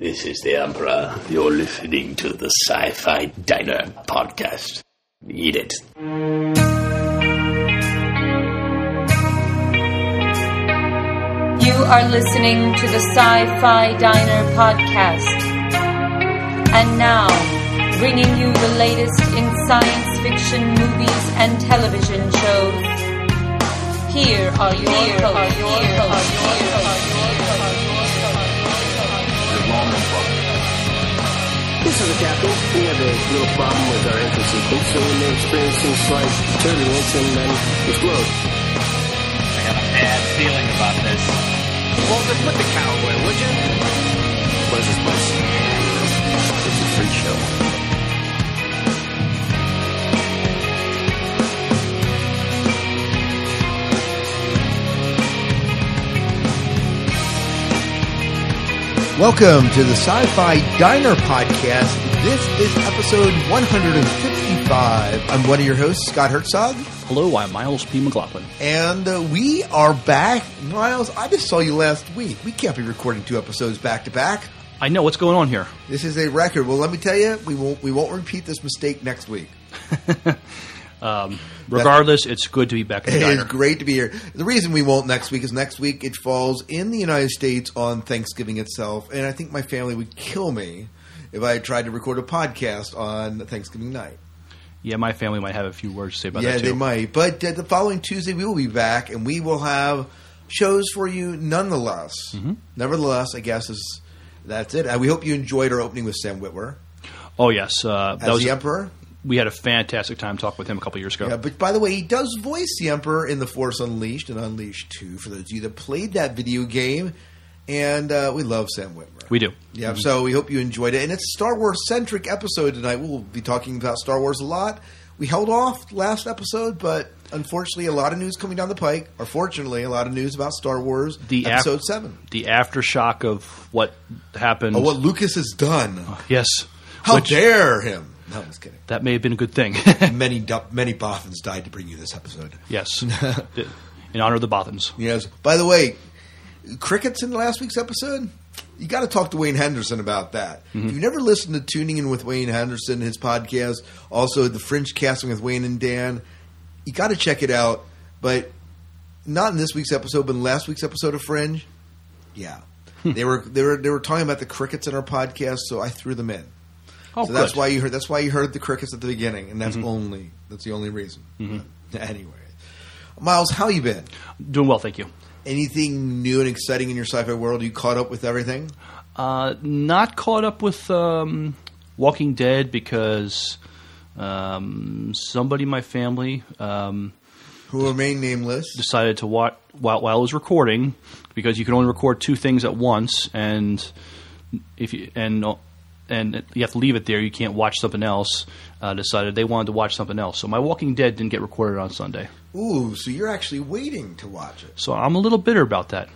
This is the Emperor. You're listening to the Sci Fi Diner podcast. Eat it. You are listening to the Sci Fi Diner podcast. And now, bringing you the latest in science fiction movies and television shows. Here are your hosts. This is the captain. We have a little problem with our engine sequence, so we may experience some slight turbulence and then explode. I have a bad feeling about this. Well, just put the cowboy, would you? What is this place? It's a free show. Welcome to the Sci Fi Diner Podcast. This is episode 155. I'm one of your hosts, Scott Herzog, Hello, I'm Miles P. McLaughlin. and uh, we are back. Miles, I just saw you last week. We can't be recording two episodes back to back. I know what's going on here. This is a record. Well, let me tell you, we won't we won't repeat this mistake next week. Regardless, it's good to be back It is great to be here. The reason we won't next week is next week it falls in the United States on Thanksgiving itself, and I think my family would kill me if I tried to record a podcast on Thanksgiving night. Yeah, my family might have a few words to say about yeah, that too. they might. But uh, the following Tuesday, we will be back, and we will have shows for you nonetheless. Mm-hmm. Nevertheless, I guess is that's it. Uh, we hope you enjoyed our opening with Sam Witwer. Oh yes, uh, as that was the Emperor. We had a fantastic time talking with him a couple years ago. Yeah, but by the way, he does voice the Emperor in The Force Unleashed and Unleashed 2, for those of you that played that video game. And uh, we love Sam Witwer. We do. Yeah, so we hope you enjoyed it. And it's a Star Wars centric episode tonight. We'll be talking about Star Wars a lot. We held off last episode, but unfortunately, a lot of news coming down the pike. Or fortunately, a lot of news about Star Wars The af- episode 7. The aftershock of what happened. Oh, what Lucas has done. yes, How which- dare him. No, I'm just kidding. that may have been a good thing. many, many Bothans died to bring you this episode. yes, in honor of the Bothans. Yes. By the way, crickets in last week's episode. You got to talk to Wayne Henderson about that. If mm-hmm. you've never listened to Tuning In with Wayne Henderson, his podcast, also the Fringe Casting with Wayne and Dan, you got to check it out. But not in this week's episode, but in last week's episode of Fringe. Yeah, hmm. they were they were they were talking about the crickets in our podcast, so I threw them in. Oh, so that's why you heard that's why you heard the crickets at the beginning, and that's only that's the only reason. Anyway, Miles, how you been? Doing well, thank you. Anything new and exciting in your sci-fi world? You caught up with everything? Uh, not caught up with um, Walking Dead because um, somebody in my family um, Who remain nameless? decided to watch while, while I was recording because you can only record two things at once, and if you and and you have to leave it there. You can't watch something else. Uh, decided they wanted to watch something else, so my Walking Dead didn't get recorded on Sunday. Ooh, so you're actually waiting to watch it? So I'm a little bitter about that.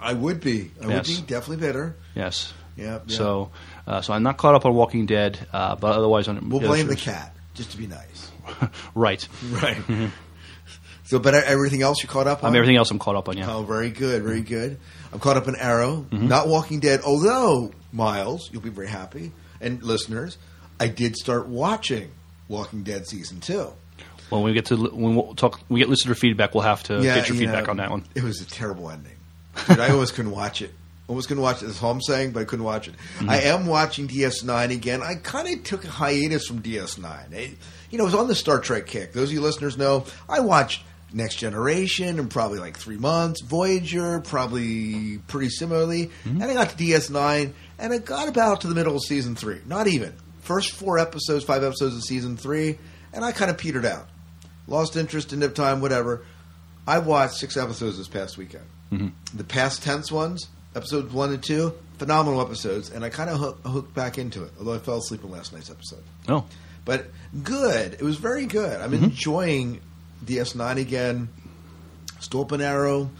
I would be. I Yes. would be definitely bitter. Yes. Yeah. yeah. So, uh, so I'm not caught up on Walking Dead, uh, but otherwise, I'm, we'll blame the cat just to be nice. Right. Right. so, but everything else you caught up on? I'm everything else I'm caught up on. Yeah. Oh, very good, very good. I'm caught up on Arrow, not Walking Dead. Although Miles, you'll be very happy, and listeners, I did start watching Walking Dead season two. When we get to when we'll talk, we get listener feedback. We'll have to get your yeah, feedback on that one. It was a terrible ending. Dude, I almost couldn't watch it. Almost couldn't watch it. That's all I'm saying, but I couldn't watch it. Mm-hmm. I am watching DS9 again. I kind of took a hiatus from DS9. It, you know, it was on the Star Trek kick. Those of you listeners know I watched Next Generation in probably like three months. Voyager, probably pretty similarly. Mm-hmm. And I got to DS9, and it got about to the middle of season three. Not even. First four episodes, five episodes of season three, and I kind of petered out. Lost interest, didn't have time, whatever. I watched six episodes this past weekend. Mm-hmm. The past tense ones, episodes one and two, phenomenal episodes, and I kind of hook, hooked back into it. Although I fell asleep in last night's episode, Oh, but good. It was very good. I'm mm-hmm. enjoying DS9 again. In Arrow,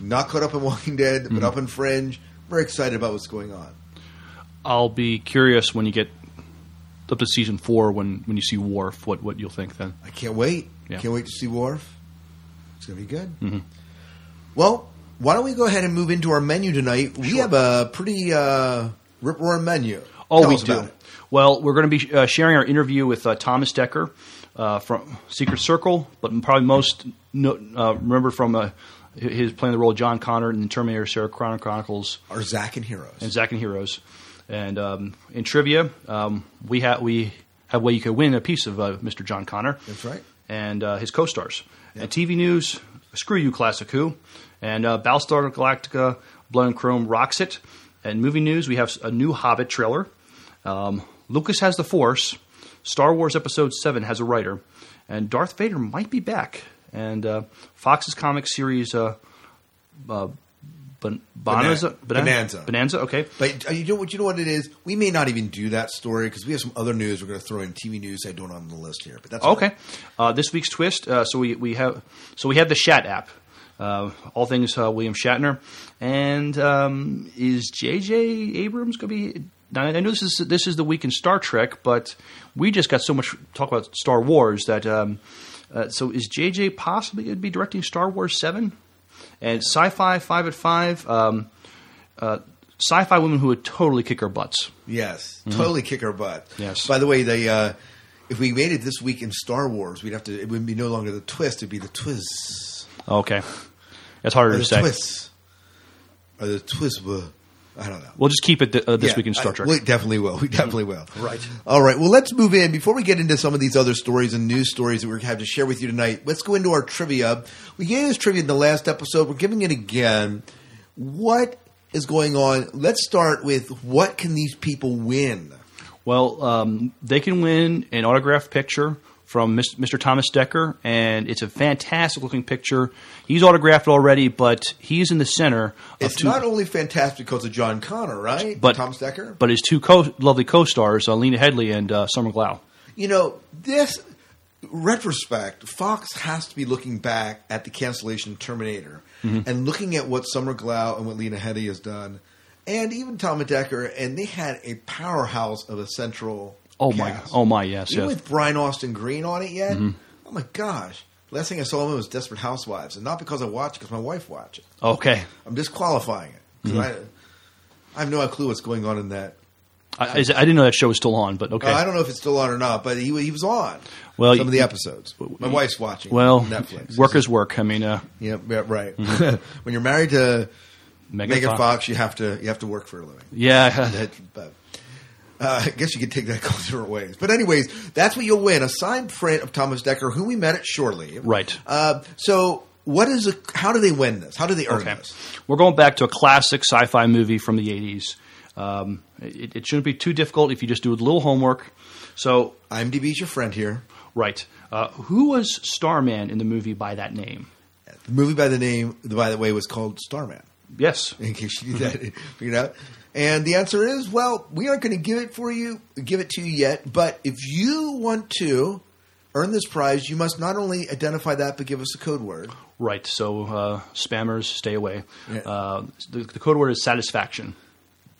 not caught up in Walking Dead, but mm-hmm. up in Fringe. Very excited about what's going on. I'll be curious when you get up to season four when when you see Worf. What what you'll think then? I can't wait. Yeah. Can't wait to see Worf. It's gonna be good. Well, why don't we go ahead and move into our menu tonight? We have a pretty uh, Rip Roaring Menu. Oh, Tell we do. Well, we're going to be uh, sharing our interview with uh, Thomas Dekker uh, from Secret Circle, but probably most no, uh, remember from uh, his playing the role of John Connor in Terminator: Sarah Connor Chronicles Our Zack and Heroes. and Zack and Heroes. And um, in trivia, um, we have we have a way you can win a piece of uh, Mr. John Connor. That's right. And uh, his co-stars. And TV news, screw you, Classic Who. And uh, Battlestar Galactica, Blood and Chrome rocks it. And movie news, we have a new Hobbit trailer. Um, Lucas has the Force. Star Wars Episode Seven has a writer, and Darth Vader might be back. And uh, Fox's comic series, uh, Bon- Bonanza, Bonanza. Bonanza. Okay. But uh, you know what? You know what it is. We may not even do that story because we have some other news. We're going to throw in TV news. I don't on the list here, but that's Okay. Uh, this week's twist. Uh, so we, we have so we have the Shat app. Uh, all things uh, William Shatner, and um, is J.J. Abrams going to be? Now, I know this is this is the week in Star Trek, but we just got so much talk about Star Wars that. Um, uh, so is J.J. possibly going to be directing Star Wars Seven and Sci-Fi Five at Five? Um, uh, sci-fi women who would totally kick our butts. Yes, totally kick our butt. Mm-hmm. Yes. By the way, they uh, if we made it this week in Star Wars, we'd have to. It would be no longer the twist. It'd be the twist. Okay, that's harder Or to the say. twist. Or the twist. I don't know. We'll just keep it th- uh, this Yeah, week in Star I- We definitely will. We definitely will. Right. All right. Well, let's move in before we get into some of these other stories and news stories that we're have to share with you tonight. Let's go into our trivia. We gave this trivia in the last episode. We're giving it again. What is going on? Let's start with what can these people win? Well, um, they can win an autographed picture from Mr. Thomas Dekker, and it's a fantastic looking picture. He's autographed already, but he's in the center of It's two. not only fantastic because of John Connor, right? but Tom Dekker, but his two co- lovely co-stars, uh, Lena Headey and uh, Summer Glau. You know, this retrospect, Fox has to be looking back at the cancellation of Terminator Mm-hmm. and looking at what Summer Glau and what Lena Headey has done, and even Tom Dekker, and they had a powerhouse of a central. Oh my! cast. Oh my! Yes, Even yes. with Brian Austin Green on it yet? Mm-hmm. Oh my gosh! Last thing I saw him was Desperate Housewives, and not because I watched it, because my wife watched it. Okay. I'm disqualifying it Mm-hmm. I, I have no clue what's going on in that. I, is- I didn't know that show was still on, but okay. Uh, I don't know if it's still on or not, but he he was on. Well, some of the episodes. My wife's watching. well, Netflix. work is work. I mean, uh, Yeah, yeah, right. when you're married to Megan, Megan Fox. Fox, you have to you have to work for a living. Yeah, That, but uh, I guess you could take that a couple different ways. But anyways, that's what you'll win: a signed print of Thomas Dekker, who we met at Shorely. Right. Uh, so, what is a? How do they win this? How do they earn Okay. this? We're going back to a classic sci-fi movie from the '80s. Um, it, it shouldn't be too difficult if you just do a little homework. So, IMDb's your friend here. right, uh, who was Starman in the movie by that name? The movie by the name, by the way, was called Starman. Yes, in case you need that figured out. And the answer is, well, we aren't going to give it for you, give it to you yet. But if you want to earn this prize, you must not only identify that, but give us a code word. right. So, uh, spammers, stay away. Yeah. Uh, the, the code word is satisfaction.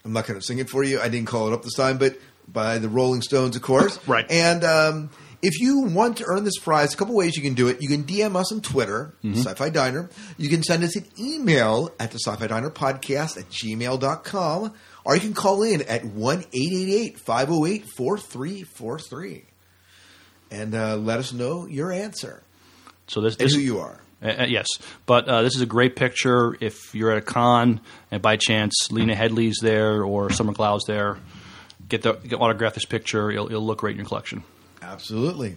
I'm not going to sing it for you. I didn't call it up this time, but by the Rolling Stones, of course. Right. And um, if you want to earn this prize, a couple ways you can do it. You can DM us on Twitter, Sci-Fi Diner. You can send us an email at the Sci-Fi Diner Podcast at gmail.com. Or you can call in at 1-888-508-4343. And uh, let us know your answer So this, and this who you are. Uh, uh, yes, but uh, this is a great picture. If you're at a con and by chance Lena Headey's there or Summer Glau's there, get the get autograph this picture. It'll, it'll look great in your collection. Absolutely.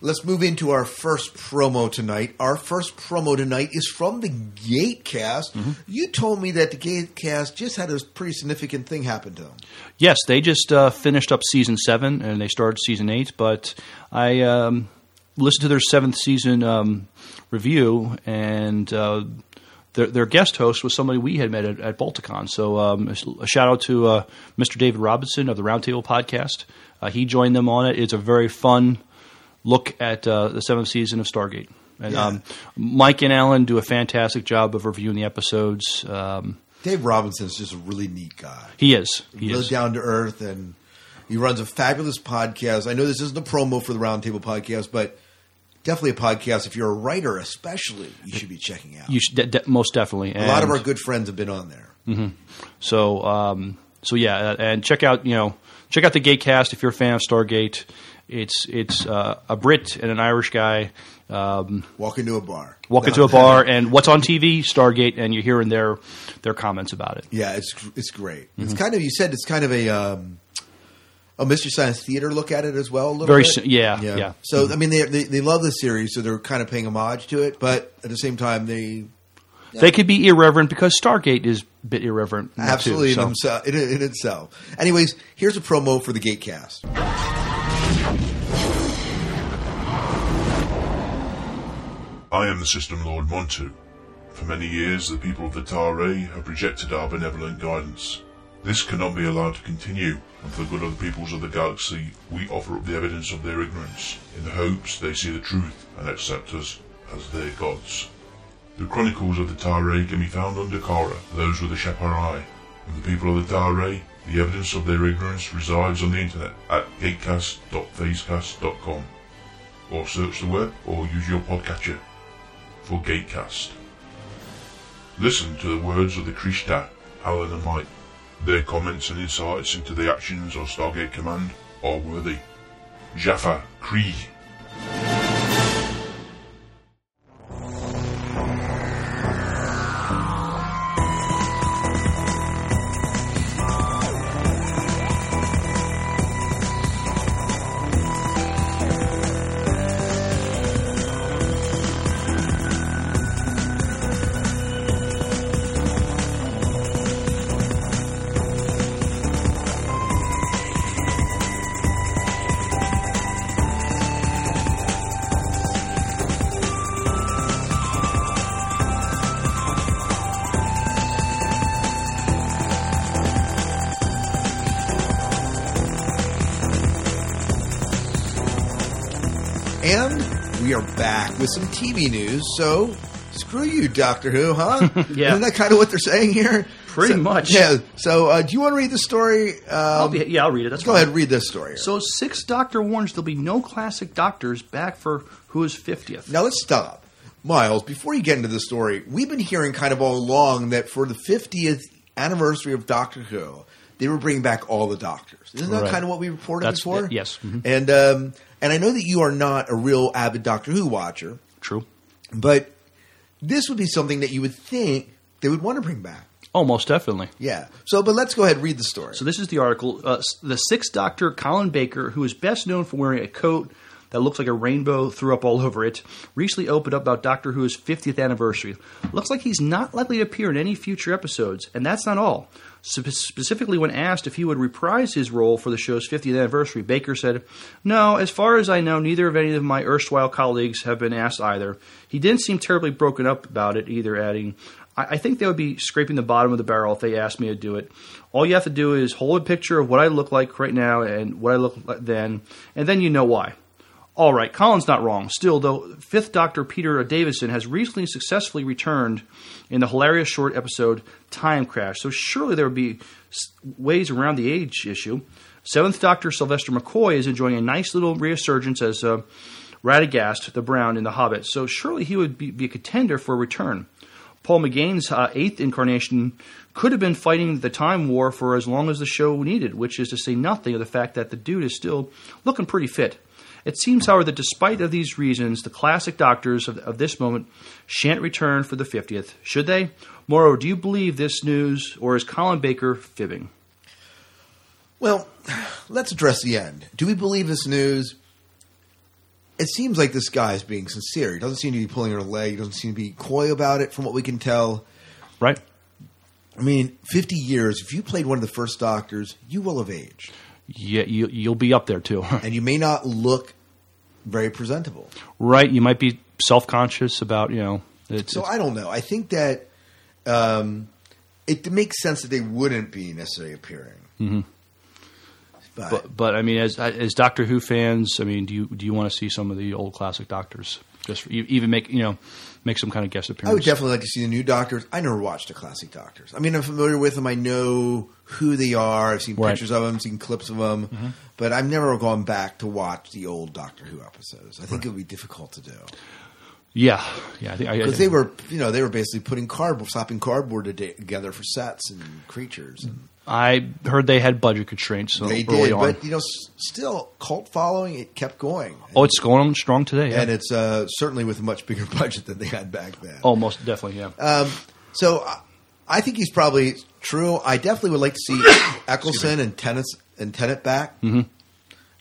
Let's move into our first promo tonight. Our first promo tonight is from the Gatecast. Mm-hmm. You told me that the Gatecast just had a pretty significant thing happen to them. Yes, they just uh, finished up season seven and they started season eight. But I um, listened to their seventh season um, review, and uh, their, their guest host was somebody we had met at, at Balticon. So um, a shout out to uh, Mr. David Robinson of the Roundtable Podcast. Uh, he joined them on it. It's a very fun look at uh, the seventh season of Stargate. And Yeah. um, Mike and Alan do a fantastic job of reviewing the episodes. Um, Dave Robinson's just a really neat guy. he is. He really is. down to earth, and he runs a fabulous podcast. I know this isn't a promo for the Roundtable Podcast, but definitely a podcast. If you're a writer, especially, you should be checking out. You should, de- de- most definitely. a lot of our good friends have been on there. So um, so yeah, uh, and check out you know check out the Gatecast if you're a fan of Stargate. It's it's uh, a Brit and an Irish guy um, Walk into a bar. walk into a bar and what's on TV Stargate, and you're hearing their their comments about it. Yeah, it's it's great. It's kind of you said it's kind of a um, a mystery science theater look at it as well. A little Very bit. si- yeah, yeah. So I mean, they, they they love the series, so they're kind of paying homage to it, but at the same time, they They could be irreverent because Stargate is a bit irreverent. too, absolutely so. in, themself, in, in itself. Anyways, here's a promo for the Gatecast. I am the System Lord Montu. For many years, the people of the Tare have rejected our benevolent guidance. This cannot be allowed to continue, and for the good of the peoples of the galaxy, we offer up the evidence of their ignorance, in the hopes they see the truth and accept us as their gods. The chronicles of the Tare can be found under Kara, those with the Shaparai. And the people of the Tare, the evidence of their ignorance resides on the internet at gatecast.phasecast.com. Or search the web or use your podcatcher for Gatecast. Listen to the words of the Krishta, Alan and Mike. Their comments and insights into the actions of Stargate Command are worthy. Jaffa Krieg. Some TV news. So screw you, Doctor Who, huh? Yeah. Isn't that kind of what they're saying here? Pretty So- much. Yeah. So uh, do you want to read the story? Um, I'll be, yeah, I'll read it. That's go fine. ahead, read this story. here. So, six Doctor warns there'll be no classic Doctors back for Who's 50th. Now let's stop. Miles, before you get into the story, we've been hearing kind of all along that for the 50th anniversary of Doctor Who, they were bringing back all the doctors. Isn't that Right. kind of what we reported That's- before? yes. Mhm. And um, and I know that you are not a real avid Doctor Who watcher, True. but this would be something that you would think they would want to bring back. Oh, most definitely. Yeah. So, but let's go ahead and read the story. So this is the article. Uh, the Sixth Doctor, Colin Baker, who is best known for wearing a coat that looks like a rainbow threw up all over it, recently opened up about Doctor Who's 50th anniversary. Looks like he's not likely to appear in any future episodes, and that's not all. Spe- specifically, when asked if he would reprise his role for the show's 50th anniversary, Baker said, "No, as far as I know, neither of any of my erstwhile colleagues have been asked either." He didn't seem terribly broken up about it either, adding. I I think they would be scraping the bottom of the barrel if they asked me to do it. All you have to do is hold a picture of what I look like right now and what I look like then, and then you know why. All right, Colin's not wrong. Still, though, Fifth Doctor Peter Davison has recently successfully returned in the hilarious short episode Time Crash, so surely there would be ways around the age issue. Seventh Doctor Sylvester McCoy is enjoying a nice little resurgence as uh, Radagast the Brown in The Hobbit, so surely he would be, be a contender for a return. Paul McGann's uh, eighth incarnation could have been fighting the Time War for as long as the show needed, which is to say nothing of the fact that the dude is still looking pretty fit. It seems, however, that despite of these reasons, the classic doctors of, of this moment shan't return for the 50th. Should they? Moreover, do you believe this news, or is Colin Baker fibbing? Well, let's address the end. Do we believe this news? It seems like this guy is being sincere. He doesn't seem to be pulling her leg. He doesn't seem to be coy about it, from what we can tell. Right? I mean, 50 years, if you played one of the first doctors, you will have aged. Yeah, you, you'll be up there too. And you may not look very presentable. right? You might be self conscious about, you know. It's, So it's- I don't know. I think that um, it makes sense that they wouldn't be necessarily appearing. Mm-hmm. But, but, but I mean, as as Doctor Who fans, I mean, do you do you want to see some of the old classic Doctors? Just for, even make you know make some kind of guest appearance. I would definitely like to see the new Doctors. I never watched the classic Doctors. I mean, I'm familiar with them. I know who they are. I've seen Right. pictures of them, seen clips of them, mm-hmm. but I've never gone back to watch the old Doctor Who episodes. I think it would be difficult to do Yeah, yeah. I I, because they were, you know, they were basically putting cardboard, slapping cardboard together for sets and creatures. And I heard they had budget constraints so They did, on. but you know, still cult following. It kept going. oh, it's going strong today. Yeah. and it's uh, certainly with a much bigger budget than they had back then. oh, most definitely. Yeah. So I, think he's probably true. I definitely would like to see Eccleston and Tennant and Tennant back. Mm-hmm.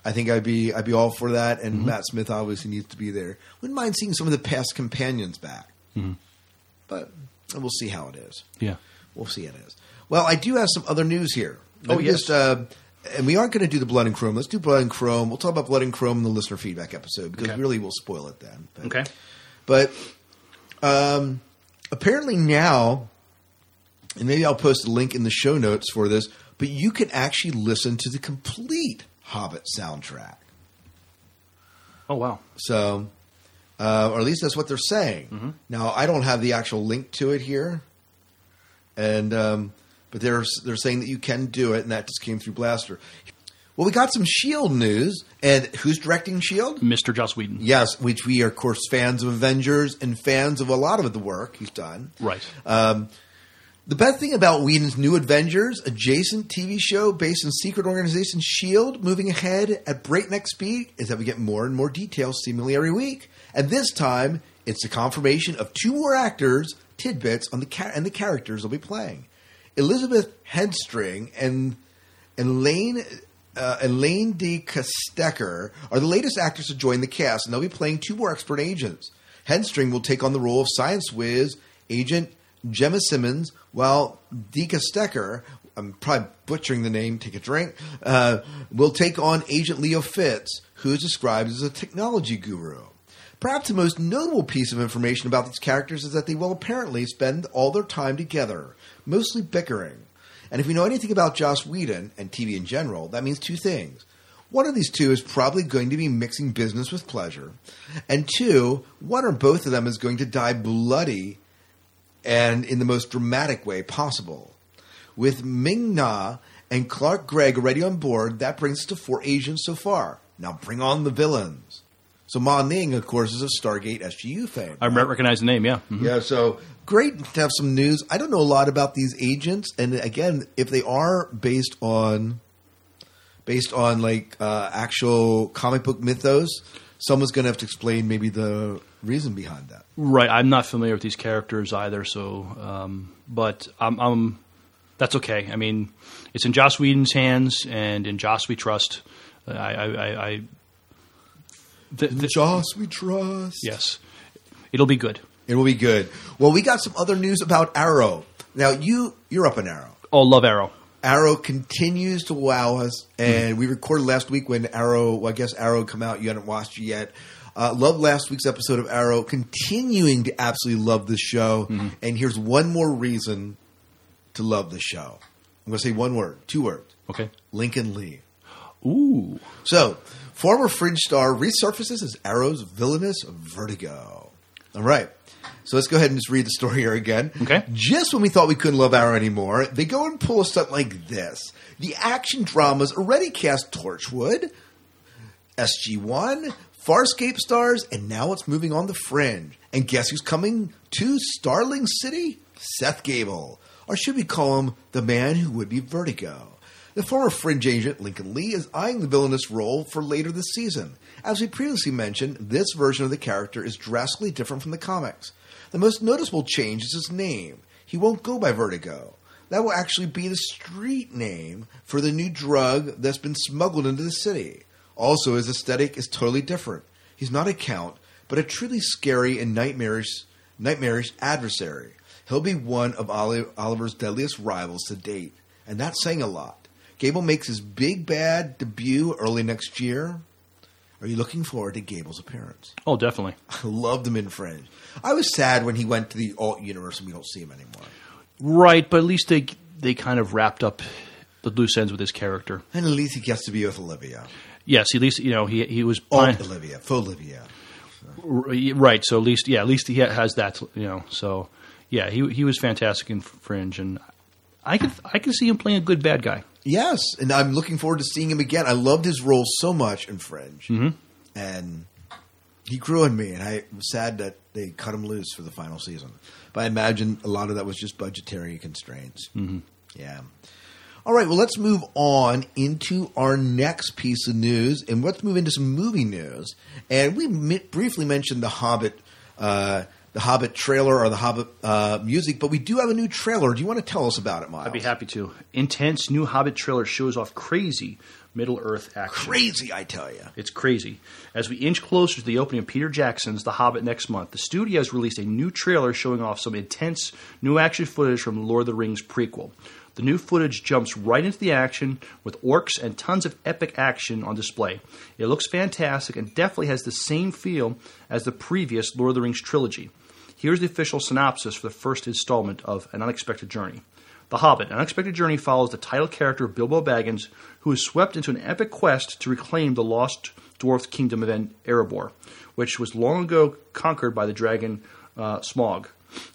I think I'd be I'd be all for that. And Matt Smith obviously needs to be there. Wouldn't mind seeing some of the past companions back, but we'll see how it is. yeah. We'll see how it is. Well, I do have some other news here. Oh, Let me yes. just, uh, and we aren't going to do the Blood and Chrome. Let's do Blood and Chrome. We'll talk about Blood and Chrome in the listener feedback episode because Okay. really we'll spoil it then. But- Okay. but um, apparently now, and maybe I'll post a link in the show notes for this, but you can actually listen to the complete Hobbit soundtrack. Oh wow. So, uh, or at least that's what they're saying. Now, I don't have the actual link to it here, and um, but they're they're saying that you can do it, and that just came through Blastr. Well, we got some Shield news, and who's directing Shield? Mr. Joss Whedon. Yes, which we are, of course, fans of Avengers and fans of a lot of the work he's done. Right. Um, the best thing about Whedon's new Avengers adjacent TV show based on secret organization S.H.I.E.L.D. moving ahead at breakneck speed is that we get more and more details seemingly every week. And this time, it's the confirmation of two more actors, tidbits on the ca- and the characters they'll be playing. Elizabeth Henstridge and Elaine uh, Elaine De Caestecker are the latest actors to join the cast, and they'll be playing two more expert agents. Henstridge will take on the role of science whiz agent Gemma Simmons, while De Caestecker, I'm probably butchering the name, take a drink, uh, will take on agent Leo Fitz, who is described as a technology guru. Perhaps the most notable piece of information about these characters is that they will apparently spend all their time together, mostly bickering. And if we know anything about Joss Whedon and TV in general, that means two things. One of these two is probably going to be mixing business with pleasure. And two, one or both of them is going to die bloody and in the most dramatic way possible. With Ming Na and Clark Gregg already on board, that brings us to four Asians so far. Now bring on the villains. So Ma Ning, of course, is a Stargate SGU fame. I re- recognize the name. Yeah. Mhm. Yeah, so great to have some news. I don't know a lot about these agents, and again, if they are based on based on like uh, actual comic book mythos, someone's going to have to explain maybe the reason behind that. Right. I'm not familiar with these characters either. So, um, but I'm, I'm. That's okay. I mean, it's in Joss Whedon's hands, and in Joss we trust. I. I. I, I th- th- Joss, we trust. yes, it'll be good. it will be good. Well, we got some other news about Arrow. Now, you you're up in Arrow. Oh, love Arrow. Arrow continues to wow us, and we recorded last week when Arrow, well, I guess Arrow come out. You hadn't watched it yet. Uh, love last week's episode of Arrow. Continuing to absolutely love this show, and here's one more reason to love the show. I'm going to say one word, two words: Okay. Lincoln Lee. Ooh. So, former Fringe star resurfaces as Arrow's villainous Vertigo. All right. So let's go ahead and just read the story here again. Okay. Just when we thought we couldn't love Arrow anymore, they go and pull a stunt like this. The action dramas already cast Torchwood, SG1, Farscape stars, and now it's moving on the Fringe. And guess who's coming to Starling City? Seth Gabel. Or should we call him the man who would be Vertigo? The former Fringe agent Lincoln Lee is eyeing the villainous role for later this season. As we previously mentioned, this version of the character is drastically different from the comics. The most noticeable change is his name. He won't go by Vertigo. That will actually be the street name for the new drug that's been smuggled into the city. Also, his aesthetic is totally different. He's not a count, but a truly scary and nightmarish, nightmarish adversary. He'll be one of Oliver's deadliest rivals to date, and that's saying a lot. Gabel makes his big bad debut early next year. Are you looking forward to Gabel's appearance? Oh, definitely. I loved him in Fringe. I was sad when he went to the alt universe and we don't see him anymore. Right, but at least they they kind of wrapped up the loose ends with his character. And at least he gets to be with Olivia. Yes, at least you know he he was Alt Olivia, faux Olivia. right. So at least yeah, at least he has that you know. So yeah, he he was fantastic in Fringe, and I could I can see him playing a good bad guy. Yes, and I'm looking forward to seeing him again. I loved his role so much in Fringe, Mm-hmm. and he grew on me. And I was sad that they cut him loose for the final season. But I imagine a lot of that was just budgetary constraints. Mm-hmm. Yeah. All right, well, let's move on into our next piece of news, and let's move into some movie news. And we mi- briefly mentioned the Hobbit, uh, the Hobbit trailer or the Hobbit uh, music, but we do have a new trailer. Do you want to tell us about it, Miles? I'd be happy to. Intense new Hobbit trailer shows off crazy Middle Earth action. Crazy, I tell you. It's crazy. As we inch closer to the opening of Peter Jackson's The Hobbit next month, the studio has released a new trailer showing off some intense new action footage from Lord of the Rings prequel. The new footage jumps right into the action with orcs and tons of epic action on display. It looks fantastic and definitely has the same feel as the previous Lord of the Rings trilogy. Here's the official synopsis for the first installment of An Unexpected Journey. The Hobbit, An Unexpected Journey follows the title character Bilbo Baggins, who is swept into an epic quest to reclaim the lost dwarf kingdom of Erebor, which was long ago conquered by the dragon uh.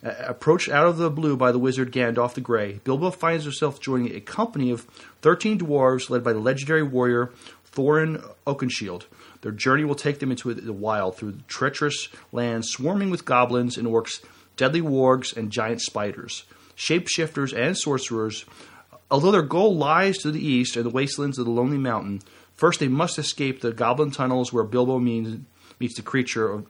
A- approached out of the blue by the wizard Gandalf the Grey, Bilbo finds himself joining a company of 13 dwarves led by the legendary warrior Thorin Oakenshield. Their journey will take them into the wild through treacherous lands swarming with goblins and orcs, deadly wargs, and giant spiders shapeshifters, and sorcerers. Although their goal lies to the east and the wastelands of the Lonely Mountain, first they must escape the goblin tunnels where Bilbo means, meets the creature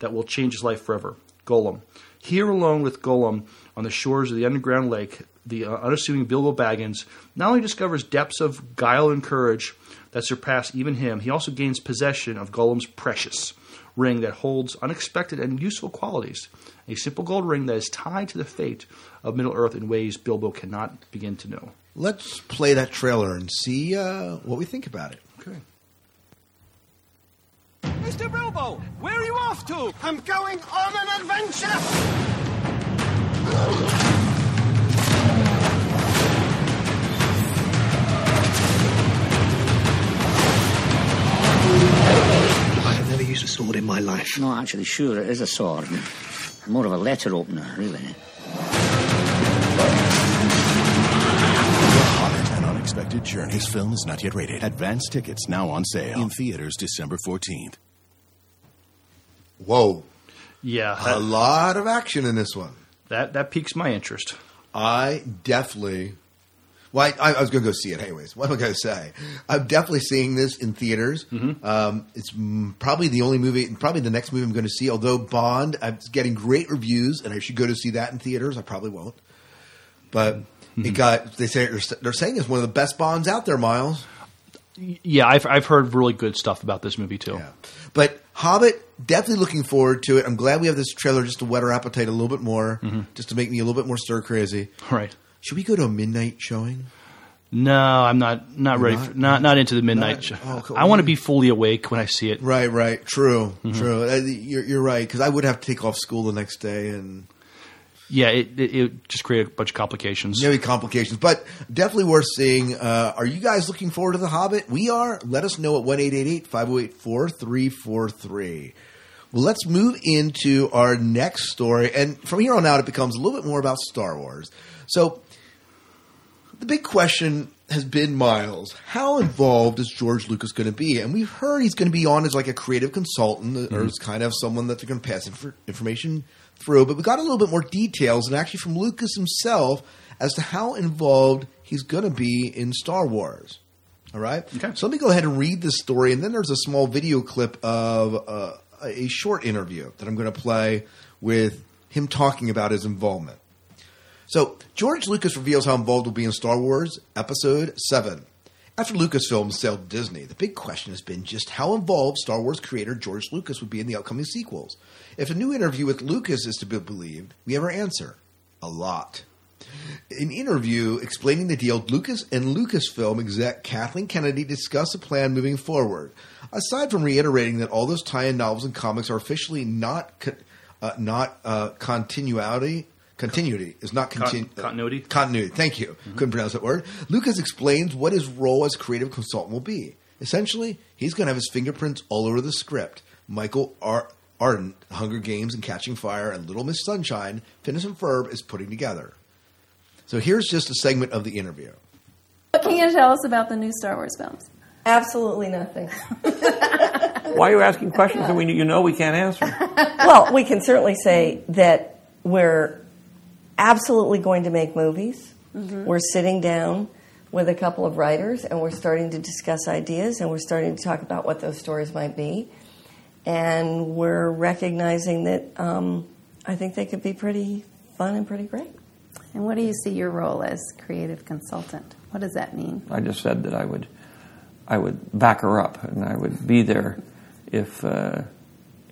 that will change his life forever Gollum. Here, alone with Gollum on the shores of the underground lake, the uh, unassuming Bilbo Baggins not only discovers depths of guile and courage that surpass even him, he also gains possession of Gollum's precious ring that holds unexpected and useful qualities. A simple gold ring that is tied to the fate of Middle Earth in ways Bilbo cannot begin to know. Let's play that trailer and see uh, what we think about it. Okay. Mr. Bilbo, where are you off to? I'm going on an adventure! Never used a sword in my life. No, actually, sure, it is a sword. More of a letter opener, really. Hobbit, An Unexpected Journey. This film is not yet rated. Advance tickets now on sale. In theaters December 14th. Whoa. Yeah, A lot of action in this one. that that piques my interest. I definitely. Well, I, I was going to go see it anyways. What am I going to say? I'm definitely seeing this in theaters. Mm-hmm. Um, it's probably the only movie, probably the next movie I'm going to see. Although Bond, I'm getting great reviews, and I should go to see that in theaters. I probably won't, but it mm-hmm. got. They say they're saying it's one of the best Bonds out there, Miles. Yeah, I've I've heard really good stuff about this movie too. Yeah. But Hobbit, definitely looking forward to it. I'm glad we have this trailer just to whet our appetite a little bit more, mm-hmm. just to make me a little bit more stir crazy. Right. Should we go to a midnight showing? No, I'm not not ready. not? For, not not into the midnight. Not- show. oh, cool. I want to be fully awake when I see it. Right, right. True, Mm-hmm. true. Uh, You're, you're right because I would have to take off school the next day and Yeah, it, it, it just created a bunch of complications. maybe complications, but definitely worth seeing. Uh, are you guys looking forward to The Hobbit? We are. Let us know at one eight eight eight five zero eight four three four three. Well, let's move into our next story, and from here on out, it becomes a little bit more about Star Wars. So, the big question has been Miles, how involved is George Lucas going to be? And we've heard he's going to be on as like a creative consultant or as kind of someone that they're going to pass inf- information through. But we got a little bit more details, and actually from Lucas himself, as to how involved he's going to be in Star Wars. All right. Okay. So let me go ahead and read this story, and then there's a small video clip of uh, a short interview that I'm going to play with him talking about his involvement. So, George Lucas reveals how involved he'll be in Star Wars Episode 7. After Lucasfilm to Disney, the big question has been just how involved Star Wars creator George Lucas would be in the upcoming sequels. If a new interview with Lucas is to be believed, we have our answer a lot. In an interview explaining the deal, Lucas and Lucasfilm exec Kathleen Kennedy discuss a plan moving forward. Aside from reiterating that all those tie-in novels and comics are officially not uh, not uh, continuity, continuity is not Con- continu- continuity? Continuity. Thank you. Mm-hmm. Couldn't pronounce that word. Lucas explains what his role as creative consultant will be. Essentially, he's going to have his fingerprints all over the script. Michael Ar- Arndt, Hunger Games and Catching Fire, and Little Miss Sunshine, Phineas and Ferb is putting together. So here's just a segment of the interview. What can you tell us about the new Star Wars films? Absolutely nothing. Why are you asking questions that we, you know we can't answer? well, we can certainly say that we're absolutely going to make movies. We're sitting down with a couple of writers, and we're starting to discuss ideas, and we're starting to talk about what those stories might be, and we're recognizing that um, I think they could be pretty fun and pretty great. And what do you see your role as creative consultant? What does that mean? I just said that I would, I would back her up, and I would be there if, uh,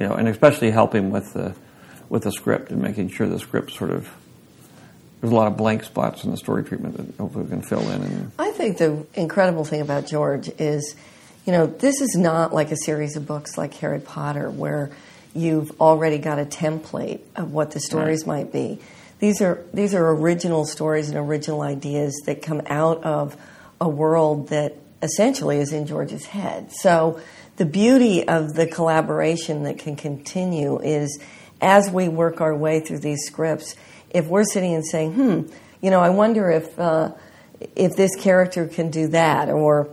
you know, and especially helping with the, with the script and making sure the script sort of. There's a lot of blank spots in the story treatment that hopefully we can fill in. And I think the incredible thing about George is, you know, this is not like a series of books like Harry Potter where you've already got a template of what the stories Right. might be. These are these are original stories and original ideas that come out of a world that essentially is in George's head. So the beauty of the collaboration that can continue is as we work our way through these scripts, if we're sitting and saying, "Hmm, you know, I wonder if uh, if this character can do that," or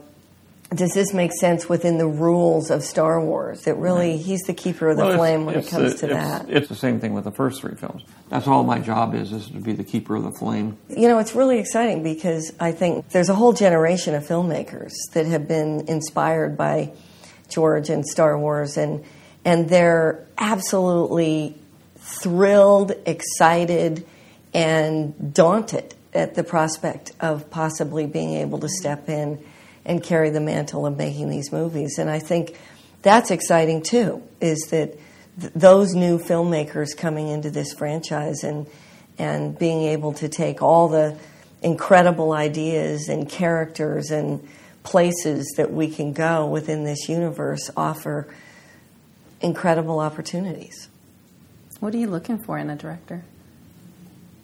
does this make sense within the rules of Star Wars? That really, he's the keeper of the Well, it's- flame when it comes the- to it's- that. It's the same thing with the first three films. That's all my job is, is to be the keeper of the flame. You know, it's really exciting because I think there's a whole generation of filmmakers that have been inspired by George and Star Wars, and and they're absolutely thrilled, excited, and daunted at the prospect of possibly being able to step in and carry the mantle of making these movies. And I think that's exciting too. Is that th- those new filmmakers coming into this franchise and and being able to take all the incredible ideas and characters and places that we can go within this universe offer incredible opportunities. What are you looking for in a director?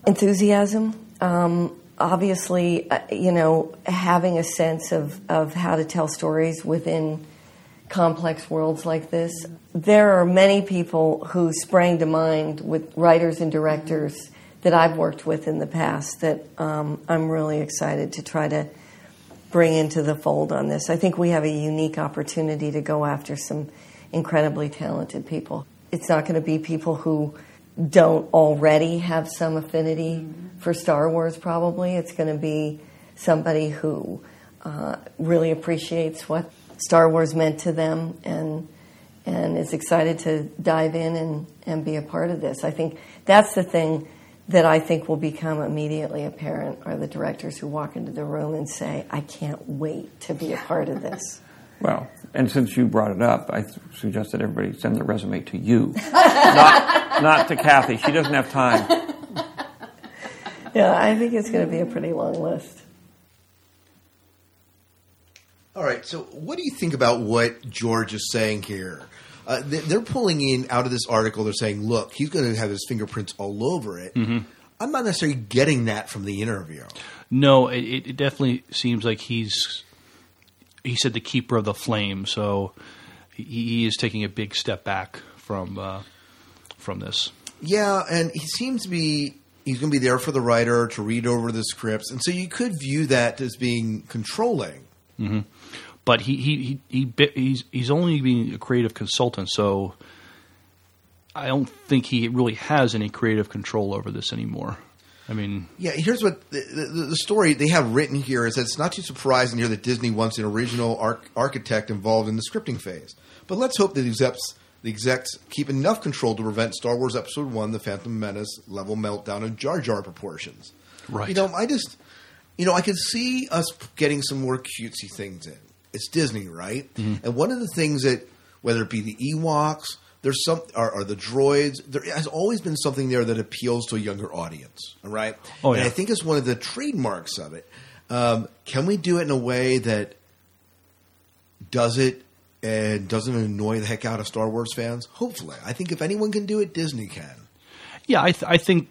Enthusiasm. Um, obviously, uh, you know, having a sense of, of how to tell stories within complex worlds like this. There are many people who sprang to mind with writers and directors that I've worked with in the past that um, I'm really excited to try to bring into the fold on this. I think we have a unique opportunity to go after some incredibly talented people. It's not going to be people who don't already have some affinity for Star Wars, probably. It's going to be somebody who uh, really appreciates what Star Wars meant to them and and is excited to dive in and, and be a part of this. I think that's the thing that I think will become immediately apparent are the directors who walk into the room and say, I can't wait to be a part of this. Well, and since you brought it up, I th- suggest that everybody send their resume to you, not, not to Kathy. She doesn't have time. Yeah, I think it's going to be a pretty long list. All right. So, what do you think about what George is saying here? Uh, they- they're pulling in out of this article. They're saying, "Look, he's going to have his fingerprints all over it." Mhm. I'm not necessarily getting that from the interview. No, it, it definitely seems like he's. He said the keeper of the flame, so he, he is taking a big step back from uh, from this. Yeah, and he seems to be. He's going to be there for the writer to read over the scripts, and so you could view that as being controlling. hmm But he he he, he he's he's only being a creative consultant, so I don't think he really has any creative control over this anymore. I mean, Yeah, here's what the, the, the story they have written here is that it's not too surprising here that Disney wants an original arch- architect involved in the scripting phase. But let's hope that the execs, the execs keep enough control to prevent Star Wars Episode 1, The Phantom Menace level meltdown of Jar Jar proportions. Right. You know, I just, you know, I could see us getting some more cutesy things in. It's Disney, right? Mhm. And one of the things that, whether it be the Ewoks, there's some, or, or the droids, there has always been something there that appeals to a younger audience. All right. Oh, and. I think it's one of the trademarks of it. Um, can we do it in a way that does it and doesn't annoy the heck out of Star Wars fans? Hopefully, I think if anyone can do it, Disney can. yeah, I, th- I think,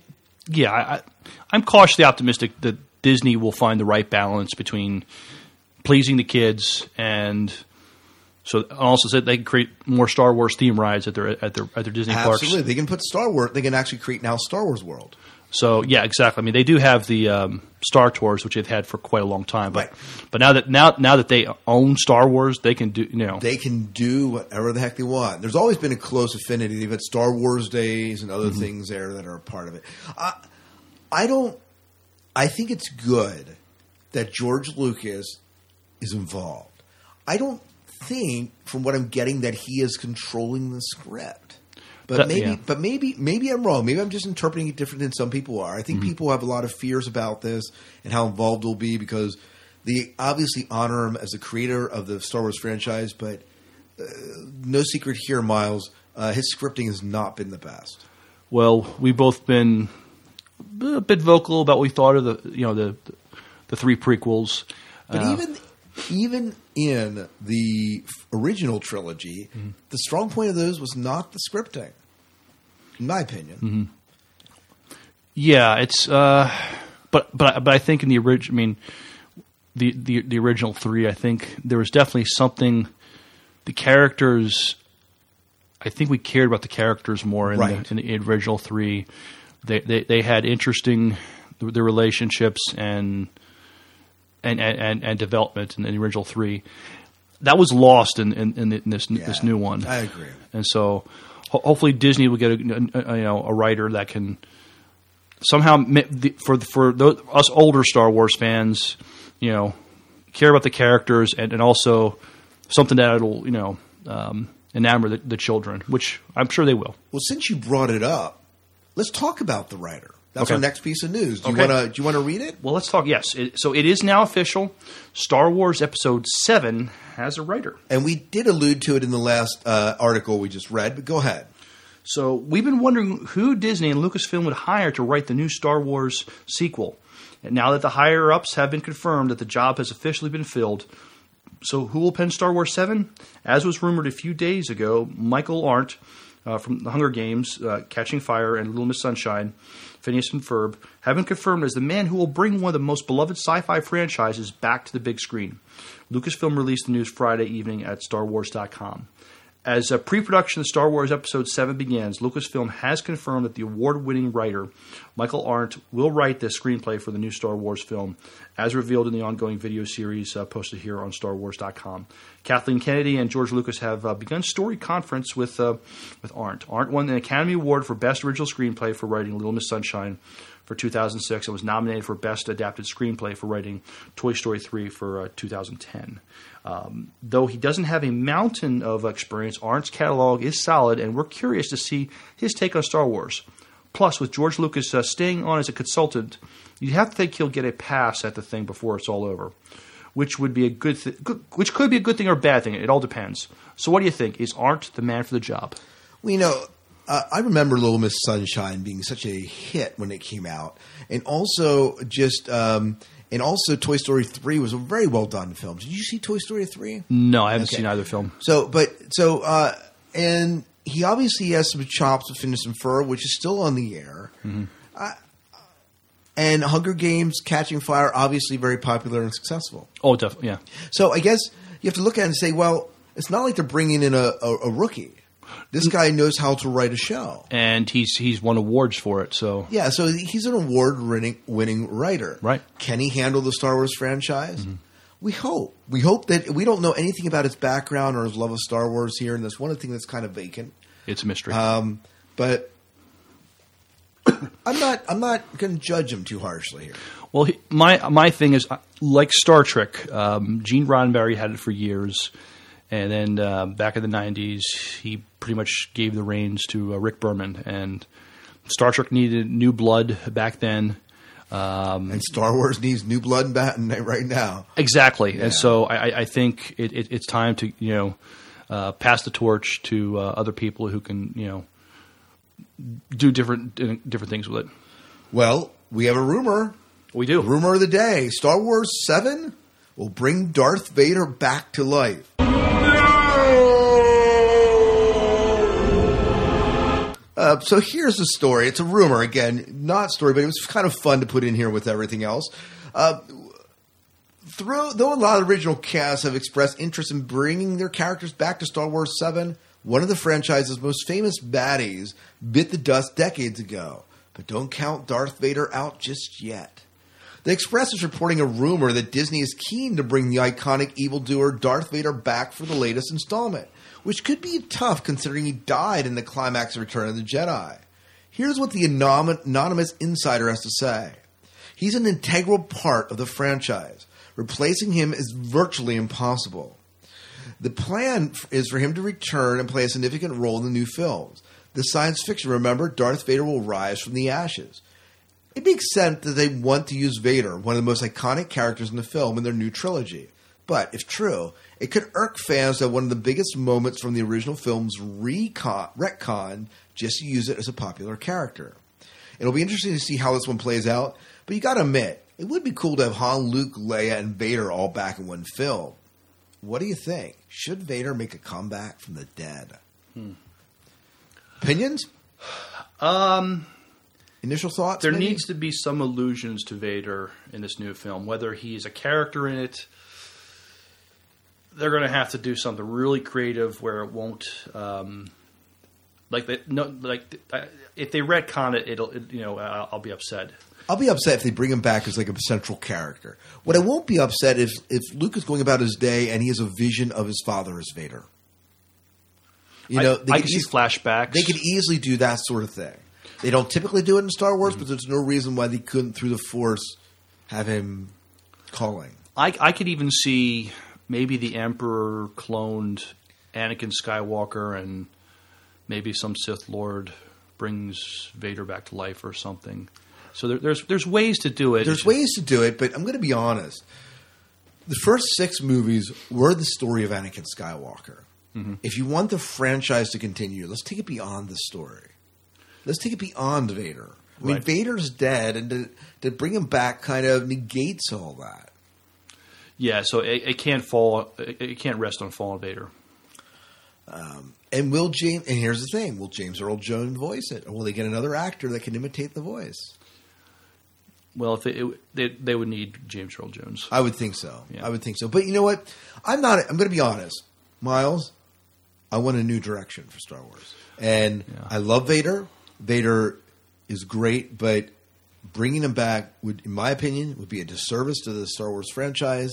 yeah, I- I'm cautiously optimistic that Disney will find the right balance between pleasing the kids and so also said they can create more Star Wars theme rides at their at their at their Disney Absolutely, parks. Absolutely, they can put Star Wars. They can actually create now Star Wars World. So yeah, exactly. I mean, they do have the um, Star Tours, which they've had for quite a long time. But but now that now now that they own Star Wars, they can do you know They can do whatever the heck they want. There's always been a close affinity. They've had Star Wars days and other Mhm. things there that are a part of it. I, I don't. I think it's good that George Lucas is involved. I don't think, from what I'm getting, that he is controlling the script. But That- maybe, yeah. but maybe, maybe I'm wrong. Maybe I'm just interpreting it different than some people are. I think Mm-hmm. people have a lot of fears about this and how involved he'll be because they obviously honor him as the creator of the Star Wars franchise. But uh, no secret here, Miles, uh, his scripting has not been the best. Well, we've both been a bit vocal about what we thought of the you know the the three prequels. But Uh, even even in the original trilogy, Mm-hmm. the strong point of those was not the scripting, in my opinion. Mm-hmm. Yeah, it's uh, but but but I think in the original, I mean, the, the the original three, I think there was definitely something. The characters, I think we cared about the characters more in, Right. the, in the original three. They they, they had interesting their relationships and and and, and development in the original three. That was lost in in, in, this this new one. I agree. And so, ho- hopefully, Disney will get a, a- a, you know a writer that can somehow the- for for those, us older Star Wars fans, you know, care about the characters and, and also something that'll you know um, enamor the, the children, which I'm sure they will. Well, since you brought it up, let's talk about the writer. That's Okay. our next piece of news. Do you Okay. want to? Do you want to read it? Well, let's talk. Yes, it, so it is now official. Star Wars Episode Seven has a writer. And we did allude to it in the last uh, article we just read. But go ahead. So we've been wondering who Disney and Lucasfilm would hire to write the new Star Wars sequel. And now that the higher ups have been confirmed that the job has officially been filled, so who will pen Star Wars 7? As was rumored a few days ago, Michael Arndt uh, from The Hunger Games, uh, Catching Fire, and Little Miss Sunshine, Phineas and Ferb, have been confirmed as the man who will bring one of the most beloved sci fi franchises back to the big screen. Lucasfilm released the news Friday evening at StarWars.com. As a pre-production of Star Wars Episode 7 begins, Lucasfilm has confirmed that the award-winning writer Michael Arndt will write the screenplay for the new Star Wars film, as revealed in the ongoing video series uh, posted here on StarWars.com. Kathleen Kennedy and George Lucas have uh, begun story conference with uh, with Arndt. Arndt won an Academy Award for Best Original Screenplay for writing Little Miss Sunshine for 2006 and was nominated for Best Adapted Screenplay for writing Toy Story 3 for uh, 2010. Um, though he doesn't have a mountain of experience, Arndt's catalog is solid, and we're curious to see his take on Star Wars. Plus, with George Lucas uh, staying on as a consultant, you have to think he'll get a pass at the thing before it's all over, which would be a good, th- good which could be a good thing or a bad thing. It all depends. So, what do you think? Is Arndt the man for the job? Well, you know, uh, I remember Little Miss Sunshine being such a hit when it came out, and also just um, and also Toy Story three was a very well done film. Did you see Toy Story three? No, I haven't Okay. seen either film. So, but so uh, and he obviously has some chops with Phineas and Ferb, which is still on the air. Uh, and Hunger Games, Catching Fire, obviously very popular and successful. Oh, definitely, yeah. So I guess you have to look at it and say, well, it's not like they're bringing in a, a, a rookie. This guy knows how to write a show. And he's he's won awards for it. So Yeah, so he's an award winning winning writer. Right. Can he handle the Star Wars franchise? We hope. We hope that we don't know anything about his background or his love of Star Wars here, and that's one thing that's kind of vacant. it's a mystery. Um, but I'm not. I'm not going to judge him too harshly here. Well, he, my my thing is like Star Trek. Um, Gene Roddenberry had it for years, and then uh, back in the '90s, he pretty much gave the reins to uh, Rick Berman. And Star Trek needed new blood back then. Um, And Star Wars needs new blood and right now. Exactly, and so I, I- think it, it, it's time to you know uh, pass the torch to uh, other people who can you know do different different things with it. Well, we have a rumor. We do. Rumor of the day: Star Wars Seven will bring Darth Vader back to life. Uh, so here's the story. It's a rumor again, not story, but it was kind of fun to put in here with everything else. Uh, through, though a lot of original casts have expressed interest in bringing their characters back to Star Wars 7, one of the franchise's most famous baddies bit the dust decades ago. But don't count Darth Vader out just yet. The Express is reporting a rumor that Disney is keen to bring the iconic evildoer Darth Vader back for the latest installment, which could be tough considering he died in the climax of Return of the Jedi. Here's what the anonymous insider has to say. He's an integral part of the franchise. Replacing him is virtually impossible. The plan is for him to return and play a significant role in the new films. The science fiction, remember, Darth Vader will rise from the ashes. It makes sense that they want to use Vader, one of the most iconic characters in the film, in their new trilogy. But if true, it could irk fans that one of the biggest moments from the original film's recon, retcon just to use it as a popular character. It'll be interesting to see how this one plays out, but you gotta admit, it would be cool to have Han, Luke, Leia, and Vader all back in one film. What do you think? Should Vader make a comeback from the dead? Hmm. Opinions? Um, Initial thoughts? there maybe? needs to be some allusions to Vader in this new film, whether he's a character in it. They're going to have to do something really creative where it won't, um, like they, no, like uh, if they retcon it, it'll, it, you know, I'll, I'll be upset. I'll be upset if they bring him back as like a central character. What I won't be upset if if Luke is going about his day and he has a vision of his father as Vader. You I- know, I could can see eas- flashbacks. They could easily do that sort of thing. They don't typically do it in Star Wars, but there's no reason why they couldn't, through the Force, have him calling. I, I could even see maybe the Emperor cloned Anakin Skywalker, and maybe some Sith Lord brings Vader back to life or something. So there, there's there's ways to do it. There's ways to do it, but I'm going to be honest. The first six movies were the story of Anakin Skywalker. Mhm. If you want the franchise to continue, let's take it beyond the story. Let's take it beyond Vader. I mean, Right. Vader's dead, and to, to bring him back kind of negates all that. Yeah, so it, it can't fall. It, it can't rest on Fallen Vader. Um, and will James? And here's the thing: Will James Earl Jones voice it, or will they get another actor that can imitate the voice? Well, if it, it, they they would need James Earl Jones. I would think so. Yeah. I would think so. But you know what? I'm not. I'm going to be honest, Miles. I want a new direction for Star Wars, and I love Vader. Vader is great, but bringing him back would, in my opinion, would be a disservice to the Star Wars franchise.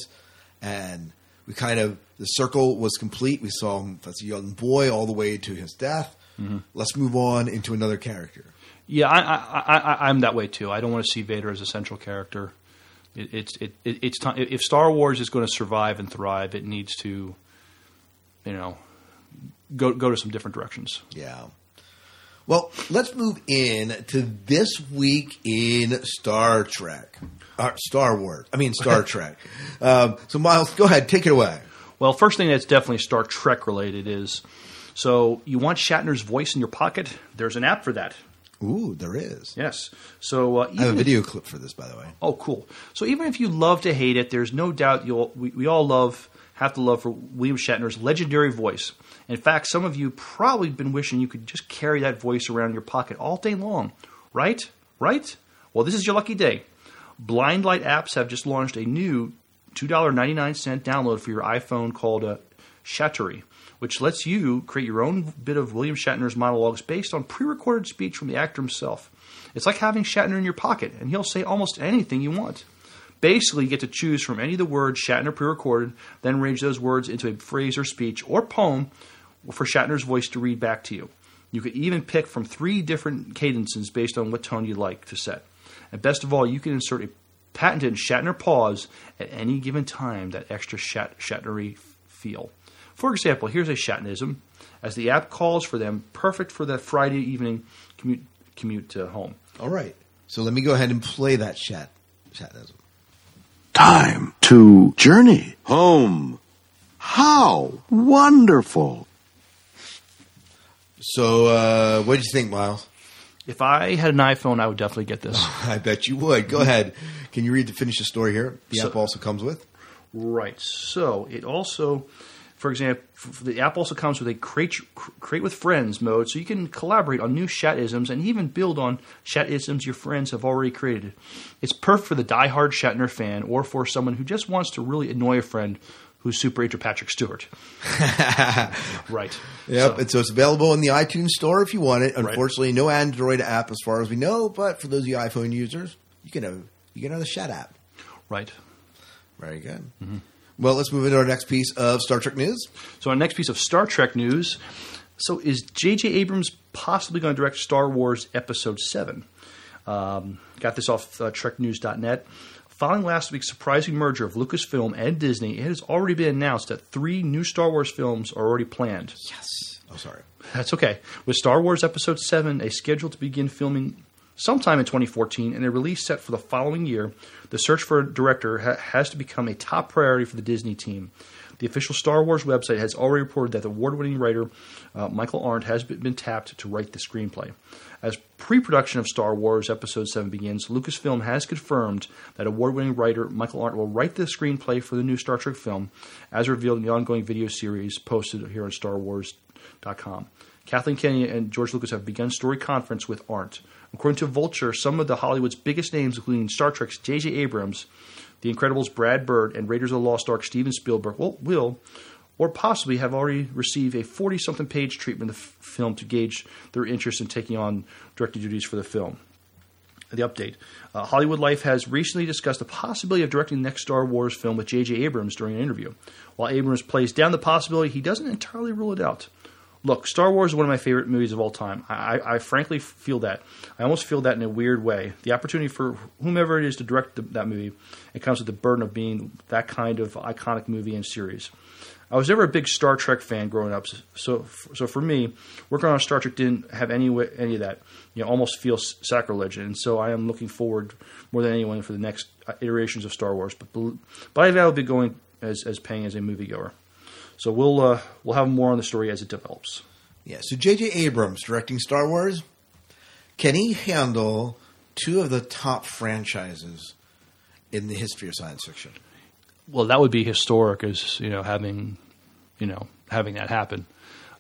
And we kind of the circle was complete. We saw him as a young boy all the way to his death. Mhm. Let's move on into another character. Yeah, I, I, I, I- I'm that way too. I don't want to see Vader as a central character. It, it's it, it, it's time. If Star Wars is going to survive and thrive, it needs to, you know, go go to some different directions. Yeah. Well, let's move in to this week in Star Trek. Uh, Star Wars. I mean, Star Trek. Um, so, Miles, go ahead. Take it away. Well, first thing that's definitely Star Trek related is so you want Shatner's voice in your pocket. There's an app for that. Ooh, there is. Yes. So uh, I have a even if- video clip for this, by the way. Oh, cool. So even if you love to hate it, there's no doubt you'll we, we all love have to love for William Shatner's legendary voice. In fact, some of you probably been wishing you could just carry that voice around in your pocket all day long, right? Right? Well, this is your lucky day. Blind Light Apps have just launched a new $2.99 download for your iPhone called uh, Shattery, which lets you create your own bit of William Shatner's monologues based on pre-recorded speech from the actor himself. It's like having Shatner in your pocket, and he'll say almost anything you want. Basically, you get to choose from any of the words Shatner pre recorded, then arrange those words into a phrase or speech or poem for Shatner's voice to read back to you. You could even pick from three different cadences based on what tone you like to set. And best of all, you can insert a patented Shatner pause at any given time, that extra Shat- Shatnery feel. For example, here's a Shatnism, As the app calls for them, perfect for that Friday evening commute, commute to home. All right. So let me go ahead and play that chat. Chatnism. Time to journey home. How wonderful. So, uh, what did you think, Miles? If I had an iPhone, I would definitely get this. I bet you would. Go ahead. Can you read to finish the story here? The So- app also comes with. Right. So it also, for example, the app also comes with a create create with friends mode, so you can collaborate on new Shatisms and even build on Shatisms your friends have already created. It's perfect for the diehard Shatner fan or for someone who just wants to really annoy a friend who's super into Patrick Stewart. right. Yep. and so it's available in the iTunes store if you want it. Unfortunately, no Android app as far as we know, but for those of you iPhone users, you can have you can have the Shat App. Right. Very good. Mm-hmm. Well, let's move into our next piece of Star Trek news. So our next piece of Star Trek news. So is J.J. Abrams possibly going to direct Star Wars Episode Seven? Um, got this off uh, TrekNews.net. Following last week's surprising merger of Lucasfilm and Disney, it has already been announced that three new Star Wars films are already planned. Yes. Oh, sorry. That's okay. With Star Wars Episode 7 a schedule to begin filming sometime in 2014 and a release set for the following year, the search for a director ha- has to become a top priority for the Disney team. The official Star Wars website has already reported that the award winning writer uh, Michael Arndt has been tapped to write the screenplay. As pre production of Star Wars Episode 7 begins, Lucasfilm has confirmed that award winning writer Michael Arndt will write the screenplay for the new Star Trek film, as revealed in the ongoing video series posted here on StarWars.com. Kathleen Kennedy and George Lucas have begun story conference with Arndt. According to Vulture, some of the Hollywood's biggest names, including Star Trek's J.J. Abrams, The Incredibles' Brad Bird, and Raiders of the Lost Ark Steven Spielberg, will, will or possibly have already received a 40 something page treatment of the f- film to gauge their interest in taking on directing duties for the film. The update uh, Hollywood Life has recently discussed the possibility of directing the next Star Wars film with J.J. Abrams during an interview. While Abrams plays down the possibility, he doesn't entirely rule it out. Look, Star Wars is one of my favorite movies of all time. I, I, frankly feel that. I almost feel that in a weird way. The opportunity for whomever it is to direct the, that movie, it comes with the burden of being that kind of iconic movie and series. I was never a big Star Trek fan growing up, so so for me, working on Star Trek didn't have any any of that. You know, almost feels sacrilege, and so I am looking forward more than anyone for the next uh, iterations of Star Wars. But but I think I'll be going as as paying as a moviegoer. So we'll uh, we'll have more on the story as it develops. Yeah. So J.J. Abrams directing Star Wars. Can he handle two of the top franchises in the history of science fiction? Well, that would be historic, as you know, having you know having that happen.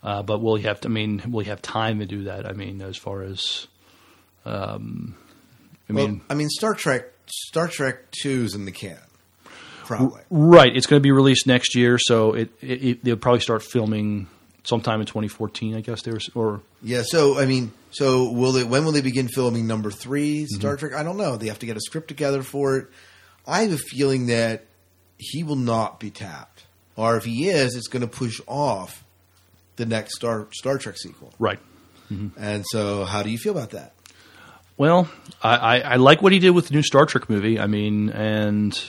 Uh, but will he have? To, I mean, will he have time to do that? I mean, as far as, um, I well, mean, I mean, Star Trek, Star Trek Two's in the can, probably. right? It's going to be released next year, so it, it, it they'll probably start filming sometime in 2014. I guess there's or Yeah. So I mean, so will they? When will they begin filming number 3 Mm-hmm. Star Trek? I don't know. They have to get a script together for it. I have a feeling that he will not be tapped, or if he is, it's going to push off the next Star Star Trek sequel. right. And so, how do you feel about that? Well, I, I, I like what he did with the new Star Trek movie. I mean, and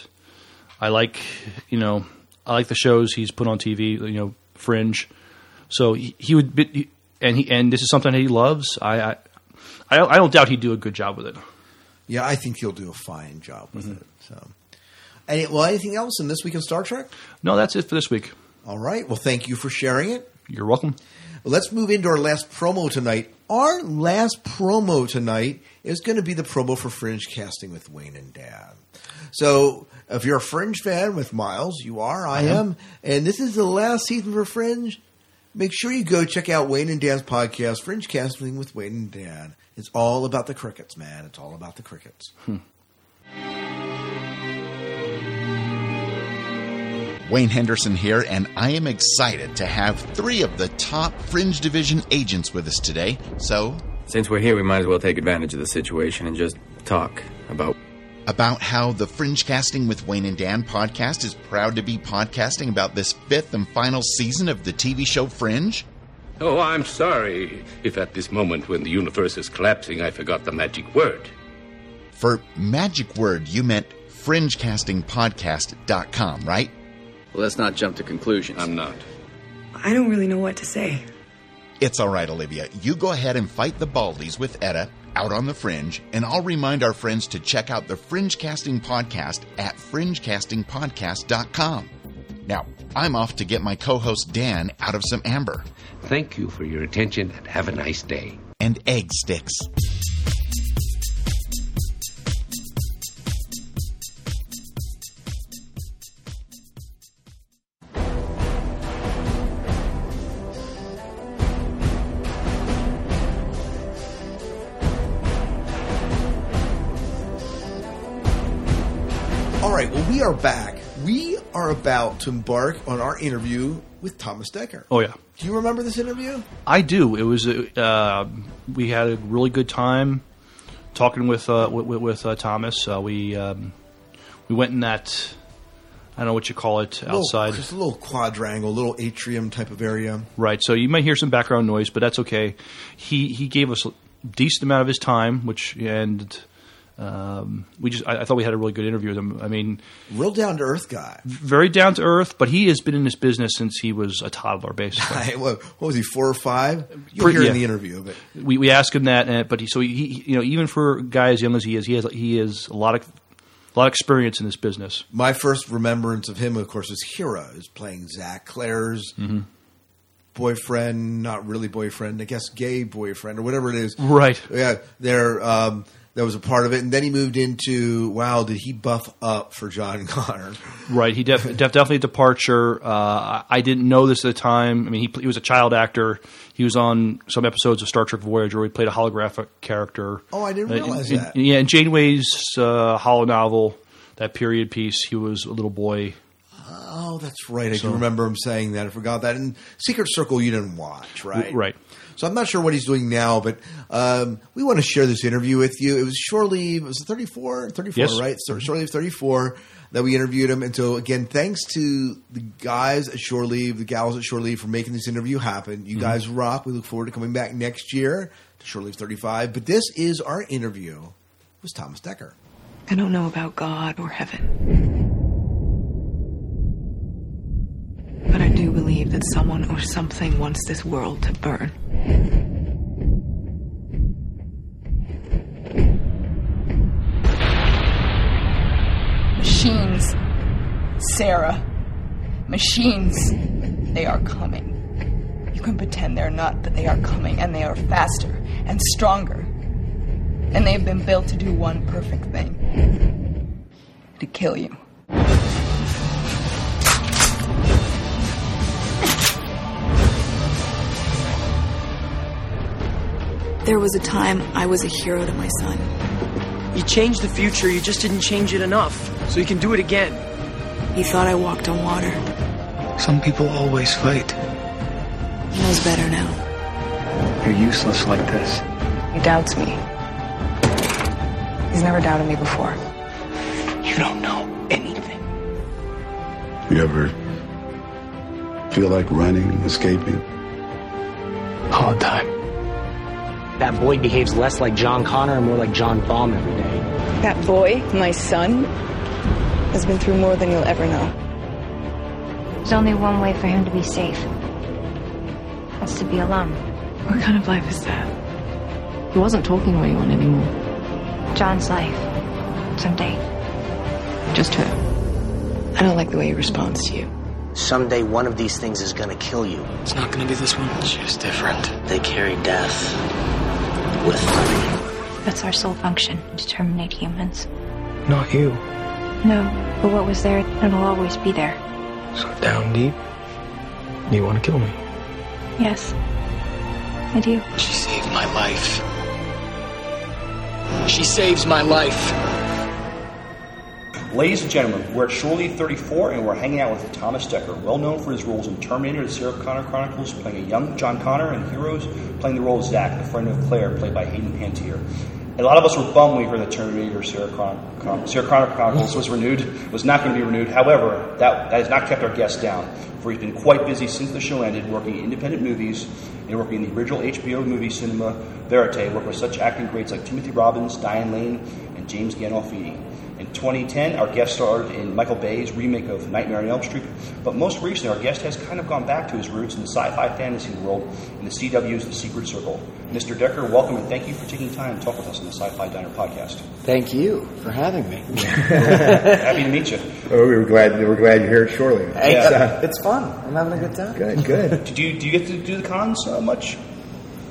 I like you know I like the shows he's put on TV. You know, Fringe. So he, he would be, and he and this is something that he loves. I I, I don't- I don't doubt he'd do a good job with it. Yeah, I think he'll do a fine job with Mm-hmm. it. So, any, well, anything else in this week in Star Trek? No, that's it for this week. All right. Well, thank you for sharing it. You're welcome. Well, let's move into our last promo tonight. Our last promo tonight is going to be the promo for Fringe Casting with Wayne and Dan. So, if you're a Fringe fan with Miles, you are, I, I am. am, and this is the last season for Fringe. Make sure you go check out Wayne and Dan's podcast, Fringe Casting with Wayne and Dan. It's all about the crickets, man. It's all about the crickets. Hmm. Wayne Henderson here, and I am excited to have three of the top Fringe Division agents with us today. So, Since we're here, we might as well take advantage of the situation and just talk about. About how the Fringe Casting with Wayne and Dan podcast is proud to be podcasting about this fifth and final season of the TV show Fringe. Oh, I'm sorry if at this moment when the universe is collapsing I forgot the magic word. For magic word, you meant fringecastingpodcast.com, right? Well, let's not jump to conclusions. I'm not. I don't really know what to say. It's all right, Olivia. You go ahead and fight the Baldies with Etta out on the Fringe, and I'll remind our friends to check out the Fringe Casting podcast at fringecastingpodcast.com. Now, I'm off to get my co host Dan out of some amber Thank you for your attention and have a nice day. and egg sticks. Are back. We are about to embark on our interview with Thomas Dekker. Oh yeah, Do you remember this interview? I do. It was uh, we had a really good time talking with uh, with, with uh, Thomas. Uh, we um, we went in that I don't know what you call it Little- outside. just a little quadrangle, little atrium type of area. Right. So you might hear some background noise, but that's okay. He he gave us a decent amount of his time, which and um, we just I, I thought we had a really good interview with him. I mean, real down to earth guy, very down to earth, but he has been in this business since he was a toddler, basically. what, what was he, four or five? You'll Pretty- hear in the interview of it. We we asked him that, and, but he so he, he you know even for a guy as young as he is, he has he has a lot of a lot of experience in this business. My first remembrance of him, of course, is Hero, is playing Zach Claire's boyfriend, not really boyfriend, I guess gay boyfriend or whatever it is. Right. Yeah, there. Um, that was a part of it, and then he moved into. Wow, did he buff up for John Connor? Right, he def, def, definitely a departure. Uh, I, didn't know this at the time. I mean, he, he was a child actor. He was on some episodes of Star Trek Voyager. Where he played a holographic character. Oh, I didn't Uh, realize in- that. in- yeah, in Janeway's uh, holonovel, that period piece, he was a little boy. Oh, that's right. I So- do remember him saying that. I forgot that. And Secret Circle, you didn't watch, right? Right. So I'm not sure what he's doing now, but um, we want to share this interview with you. It was Shore Leave. It was 34, 34, Yes. right? So Shore Leave 34 that we interviewed him. And so again, thanks to the guys at Shore Leave, the gals at Shore Leave for making this interview happen. You Mhm. guys rock. We look forward to coming back next year to Shore Leave 35. But this is our interview with Thomas Dekker. I don't know about God or heaven. But I do believe that someone or something wants this world to burn. Machines. Sarah. Machines. They are coming. You can pretend they're not, but they are coming, and they are faster and stronger. And they've been built to do one perfect thing to kill you. There was a time I was a hero to my son. You changed the future, you just didn't change it enough. So you can do it again. He thought I walked on water. Some people always fight. He knows better now. You're useless like this. He doubts me. He's never doubted me before. You don't know anything. You ever feel like running, escaping? All the time. That boy behaves less like John Connor and more like John Baum every day. That boy, my son, has been through more than you'll ever know. There's only one way for him to be safe. That's to be alone. What kind of life is that? He wasn't talking while you on anymore. John's life. Someday. Just her. I don't like the way he responds to you. Someday one of these things is gonna kill you. It's not gonna be this one. She's different. They carry death with. That's our sole function to terminate humans. Not you. No, but what was there, it'll always be there. So down deep, you want to kill me. Yes. I do. She saved my life. She saves my life. Ladies and gentlemen, we're at Shore Leave 34 and we're hanging out with Thomas Dekker, well known for his roles in Terminator and the Sarah Connor Chronicles, playing a young John Connor, and Heroes, playing the role of Zack, the friend of Claire, played by Hayden Panettiere. A lot of us were bummed when we heard that Terminator Sarah Connor, Sarah Connor Chronicles was renewed, was not going to be renewed. However, that, that has not kept our guest down, for he's been quite busy since the show ended, working in independent movies and working in the original HBO movie Cinema Verite, working with such acting greats like Timothy Robbins, Diane Lane, and James Gandolfini. In 2010, our guest starred in Michael Bay's remake of Nightmare on Elm Street, but most recently, our guest has kind of gone back to his roots in the sci-fi fantasy world in the CW's The Secret Circle. Mr. Dekker, welcome and thank you for taking time to talk with us on the Sci-Fi Diner podcast. Thank you for having me. Happy to meet you. Oh, we were glad. We're glad you're here at Shore Leave. Hey, It's, uh, it's fun. I'm having a good time. Good, good. Do you do you get to do the cons uh, much?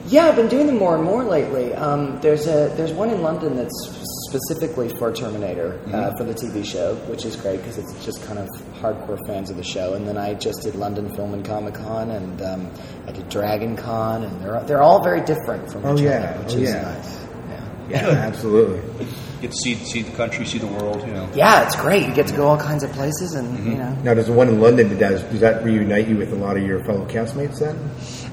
Yeah, I've been doing them more and more lately. Um, there's a there's one in London that's specifically for Terminator uh, Mhm. for the TV show, which is great because it's just kind of hardcore fans of the show. And then I just did London Film and Comic Con, and um, I did Dragon Con, and they're they're all very different from Oh, each yeah. other, which Oh, is yeah. nice. Yeah, absolutely. Get to see see the country, see the world. You know. Yeah, it's great. You get to go all kinds of places, and Mm-hmm. you know. Now, does the one in London does does that reunite you with a lot of your fellow castmates then?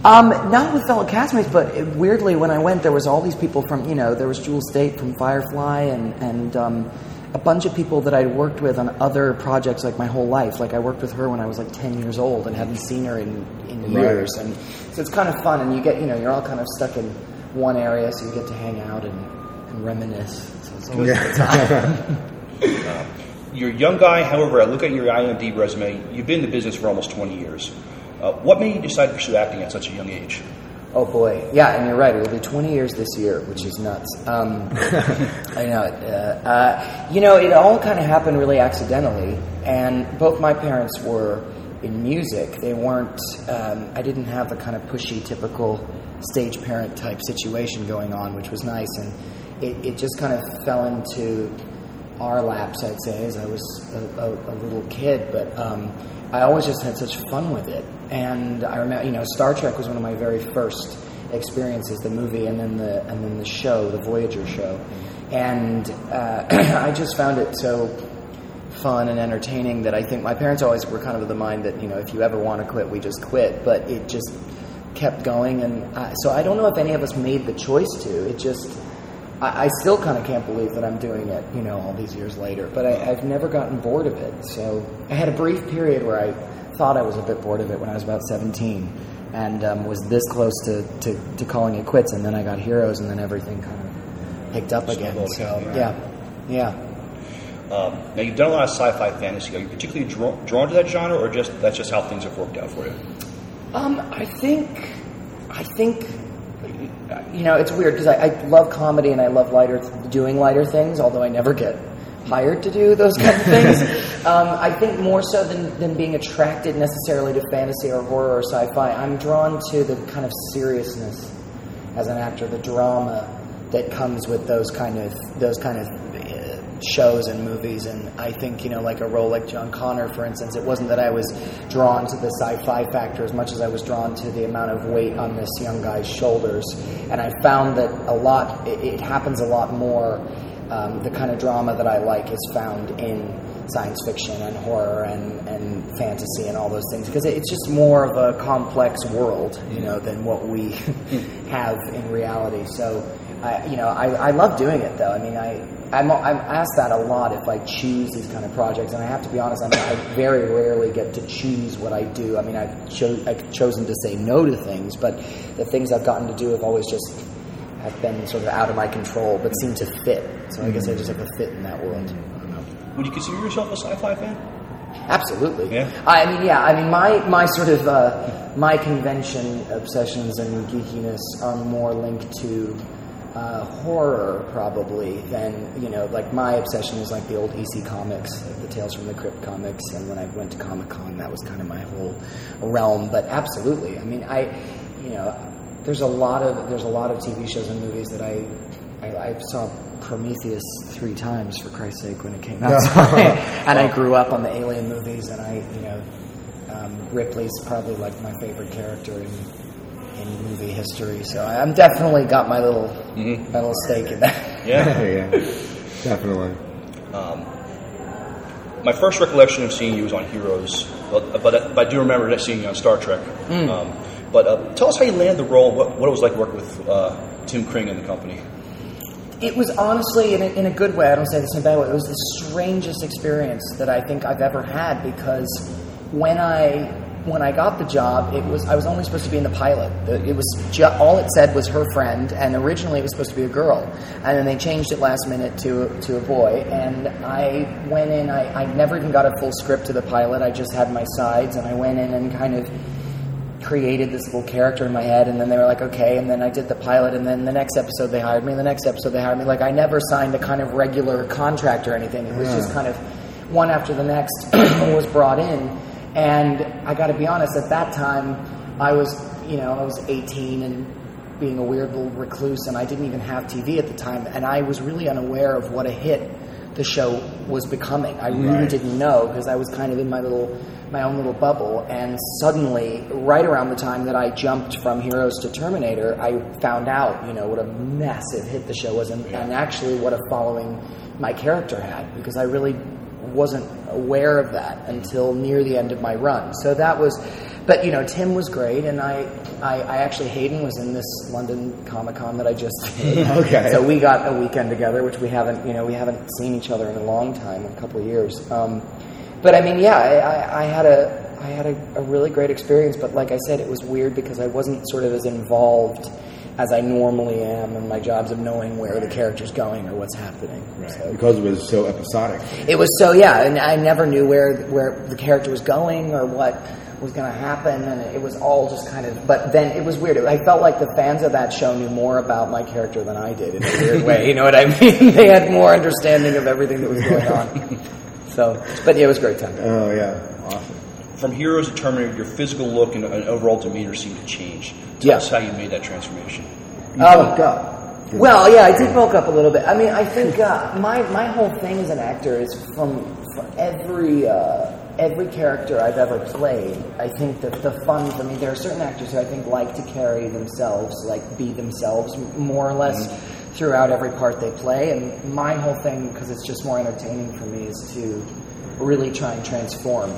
Um, not with fellow castmates, but it, weirdly, when I went, there was all these people from, you know, there was Jewel Staite from Firefly and, and um, a bunch of people that I'd worked with on other projects like my whole life. Like I worked with her when I was like 10 years old and hadn't seen her in, in Right. years. And so it's kind of fun and you get, you know, you're all kind of stuck in one area, so you get to hang out and, and reminisce. So it's always a good time. Uh, you're a young guy, however, I look at your IMDb resume. You've been in the business for almost 20 years. Uh, what made you decide to pursue acting at such a young age? Oh boy, yeah, and you're right. It'll be 20 years this year, which is nuts. Um, I know it. Uh, uh, you know, it all kind of happened really accidentally, and both my parents were in music. They weren't. Um, I didn't have the kind of pushy, typical stage parent type situation going on, which was nice, and it, it just kind of fell into our laps, I'd say, as I was a, a, a little kid. But um, I always just had such fun with it. And I remember, you know, Star Trek was one of my very first experiences, the movie, and then the and then the show, the Voyager show. And uh, I just found it so fun and entertaining that I think my parents always were kind of of the mind that you know if you ever want to quit, we just quit. But it just kept going, and I, so I don't know if any of us made the choice to. It just I, I still kind of can't believe that I'm doing it, you know, all these years later. But I, I've never gotten bored of it. So I had a brief period where I thought I was a bit bored of it when I was about 17 and um, was this close to, to, to calling it quits. And then I got Heroes, and then everything kind of picked up again. So, yeah, yeah. Um, now, you've done a lot of sci-fi fantasy. Are you particularly drawn, drawn to that genre, or just that's just how things have worked out for you? Um, I think, I think, you know, it's weird because I, I love comedy and I love lighter, doing lighter things. Although I never get hired to do those kind of things. um, I think more so than, than being attracted necessarily to fantasy or horror or sci-fi, I'm drawn to the kind of seriousness as an actor, the drama that comes with those kind of those kind of shows and movies. And I think you know, like a role like John Connor, for instance, it wasn't that I was drawn to the sci-fi factor as much as I was drawn to the amount of weight on this young guy's shoulders. And I found that a lot, it, it happens a lot more. Um, the kind of drama that I like is found in science fiction and horror and, and fantasy and all those things because it's just more of a complex world, you know, than what we have in reality. So, I, you know, I, I love doing it though. I mean, I I'm, I'm asked that a lot if I choose these kind of projects, and I have to be honest. I, mean, I very rarely get to choose what I do. I mean, I've, cho- I've chosen to say no to things, but the things I've gotten to do have always just have been sort of out of my control, but seem to fit. So I guess I just have to fit in that world. Would you consider yourself a sci-fi fan? Absolutely. Yeah. I mean, yeah. I mean, my my sort of uh, my convention obsessions and geekiness are more linked to uh, horror, probably, than you know. Like my obsession is like the old EC comics, like the Tales from the Crypt comics, and when I went to Comic Con, that was kind of my whole realm. But absolutely, I mean, I, you know, there's a lot of there's a lot of TV shows and movies that I I, I saw Prometheus three times for Christ's sake when it came out, and I grew up on the Alien movies, and I you know um, Ripley's probably like my favorite character in in movie history. So I- I'm definitely got my little my little stake in that. Yeah. yeah, definitely. Um, my first recollection of seeing you was on Heroes, but, but, but I do remember seeing you on Star Trek. Mm. Um, but uh, tell us how you landed the role, what, what it was like working with uh, Tim Kring and the company. It was honestly, in a, in a good way, I don't say this in a bad way, it was the strangest experience that I think I've ever had because when I when I got the job, it was I was only supposed to be in the pilot. It was ju- all it said was her friend, and originally it was supposed to be a girl, and then they changed it last minute to to a boy. And I went in. I, I never even got a full script to the pilot. I just had my sides, and I went in and kind of created this little character in my head and then they were like okay and then i did the pilot and then the next episode they hired me and the next episode they hired me like i never signed a kind of regular contract or anything it was just kind of one after the next was brought in and i got to be honest at that time i was you know i was 18 and being a weird little recluse and i didn't even have tv at the time. And i was really unaware of what a hit the show was becoming. I really Right. didn't know because i was kind of in my little my own little bubble. And suddenly right around the time that i jumped from heroes to terminator i found out you know what a massive hit the show was and, and actually what a following my character had because i really wasn't aware of that until near the end of my run so that was but you know tim was great and i i, I actually hayden was in this london comic-con that i just did Okay. so we got a weekend together which we haven't you know we haven't seen each other in a long time a couple of years um, but I mean, yeah, I, I, I had a I had a, a really great experience. But like I said, it was weird because I wasn't sort of as involved as I normally am in my jobs of knowing where the character's going or what's happening. So- because it was so episodic. it was so yeah, and I never knew where where the character was going or what was going to happen, and it was all just kind of. But then it was weird. I felt like the fans of that show knew more about my character than I did in a weird way. You know what I mean? they had more understanding of everything that was going on. So, but yeah, it was a great time. Oh yeah, awesome. From Heroes to Terminator, your physical look and, and overall demeanor seemed to change. Tell Yeah. us how you made that transformation. Um, Well, yeah, I did bulk up a little bit. I mean, I think uh, my my whole thing as an actor is from, from every uh, every character I've ever played. I think that the fun for me, there are certain actors who I think like to carry themselves, like be themselves, more or less throughout every part they play. And my whole thing, because it's just more entertaining for me, is to really try and transform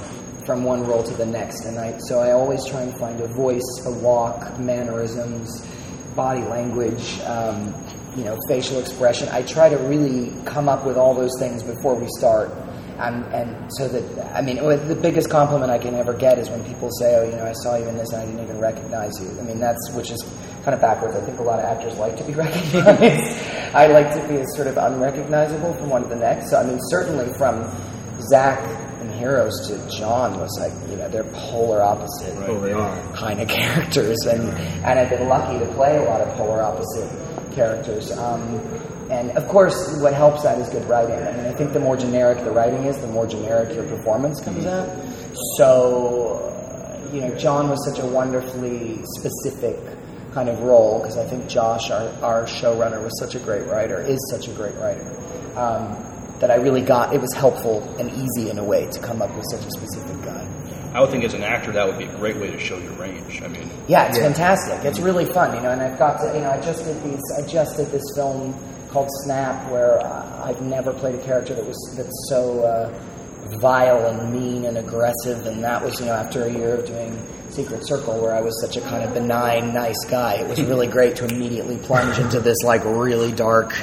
from one role to the next. And I so I always try and find a voice, a walk, mannerisms body language, um, you know, facial expression. I try to really come up with all those things before we start. And, and so that, I mean, the biggest compliment I can ever get is when people say, oh, you know, I saw you in this and I didn't even recognize you. I mean, that's, which is kind of backwards. I think a lot of actors like to be recognized. I like to be sort of unrecognizable from one to the next. So, I mean, certainly from Zach Heroes to John was like, you know, they're polar opposite Oh, they kind of characters, and and I've been lucky to play a lot of polar opposite characters. Um, and of course, what helps that is good writing. I mean, I think the more generic the writing is, the more generic your performance comes out. So, you know, John was such a wonderfully specific kind of role because I think Josh, our, our showrunner, was such a great writer, is such a great writer. Um, that I really got, it was helpful and easy in a way to come up with such a specific guy. I would think as an actor that would be a great way to show your range. I mean, Yeah, it's fantastic. It's really fun, you know. And I've got to, you know, I just did these. I just did this film called Snap, where uh, I've never played a character that was that's so uh, vile and mean and aggressive. And that was, you know, after a year of doing Secret Circle, where I was such a kind of benign, nice guy. It was really great to immediately plunge into this like really dark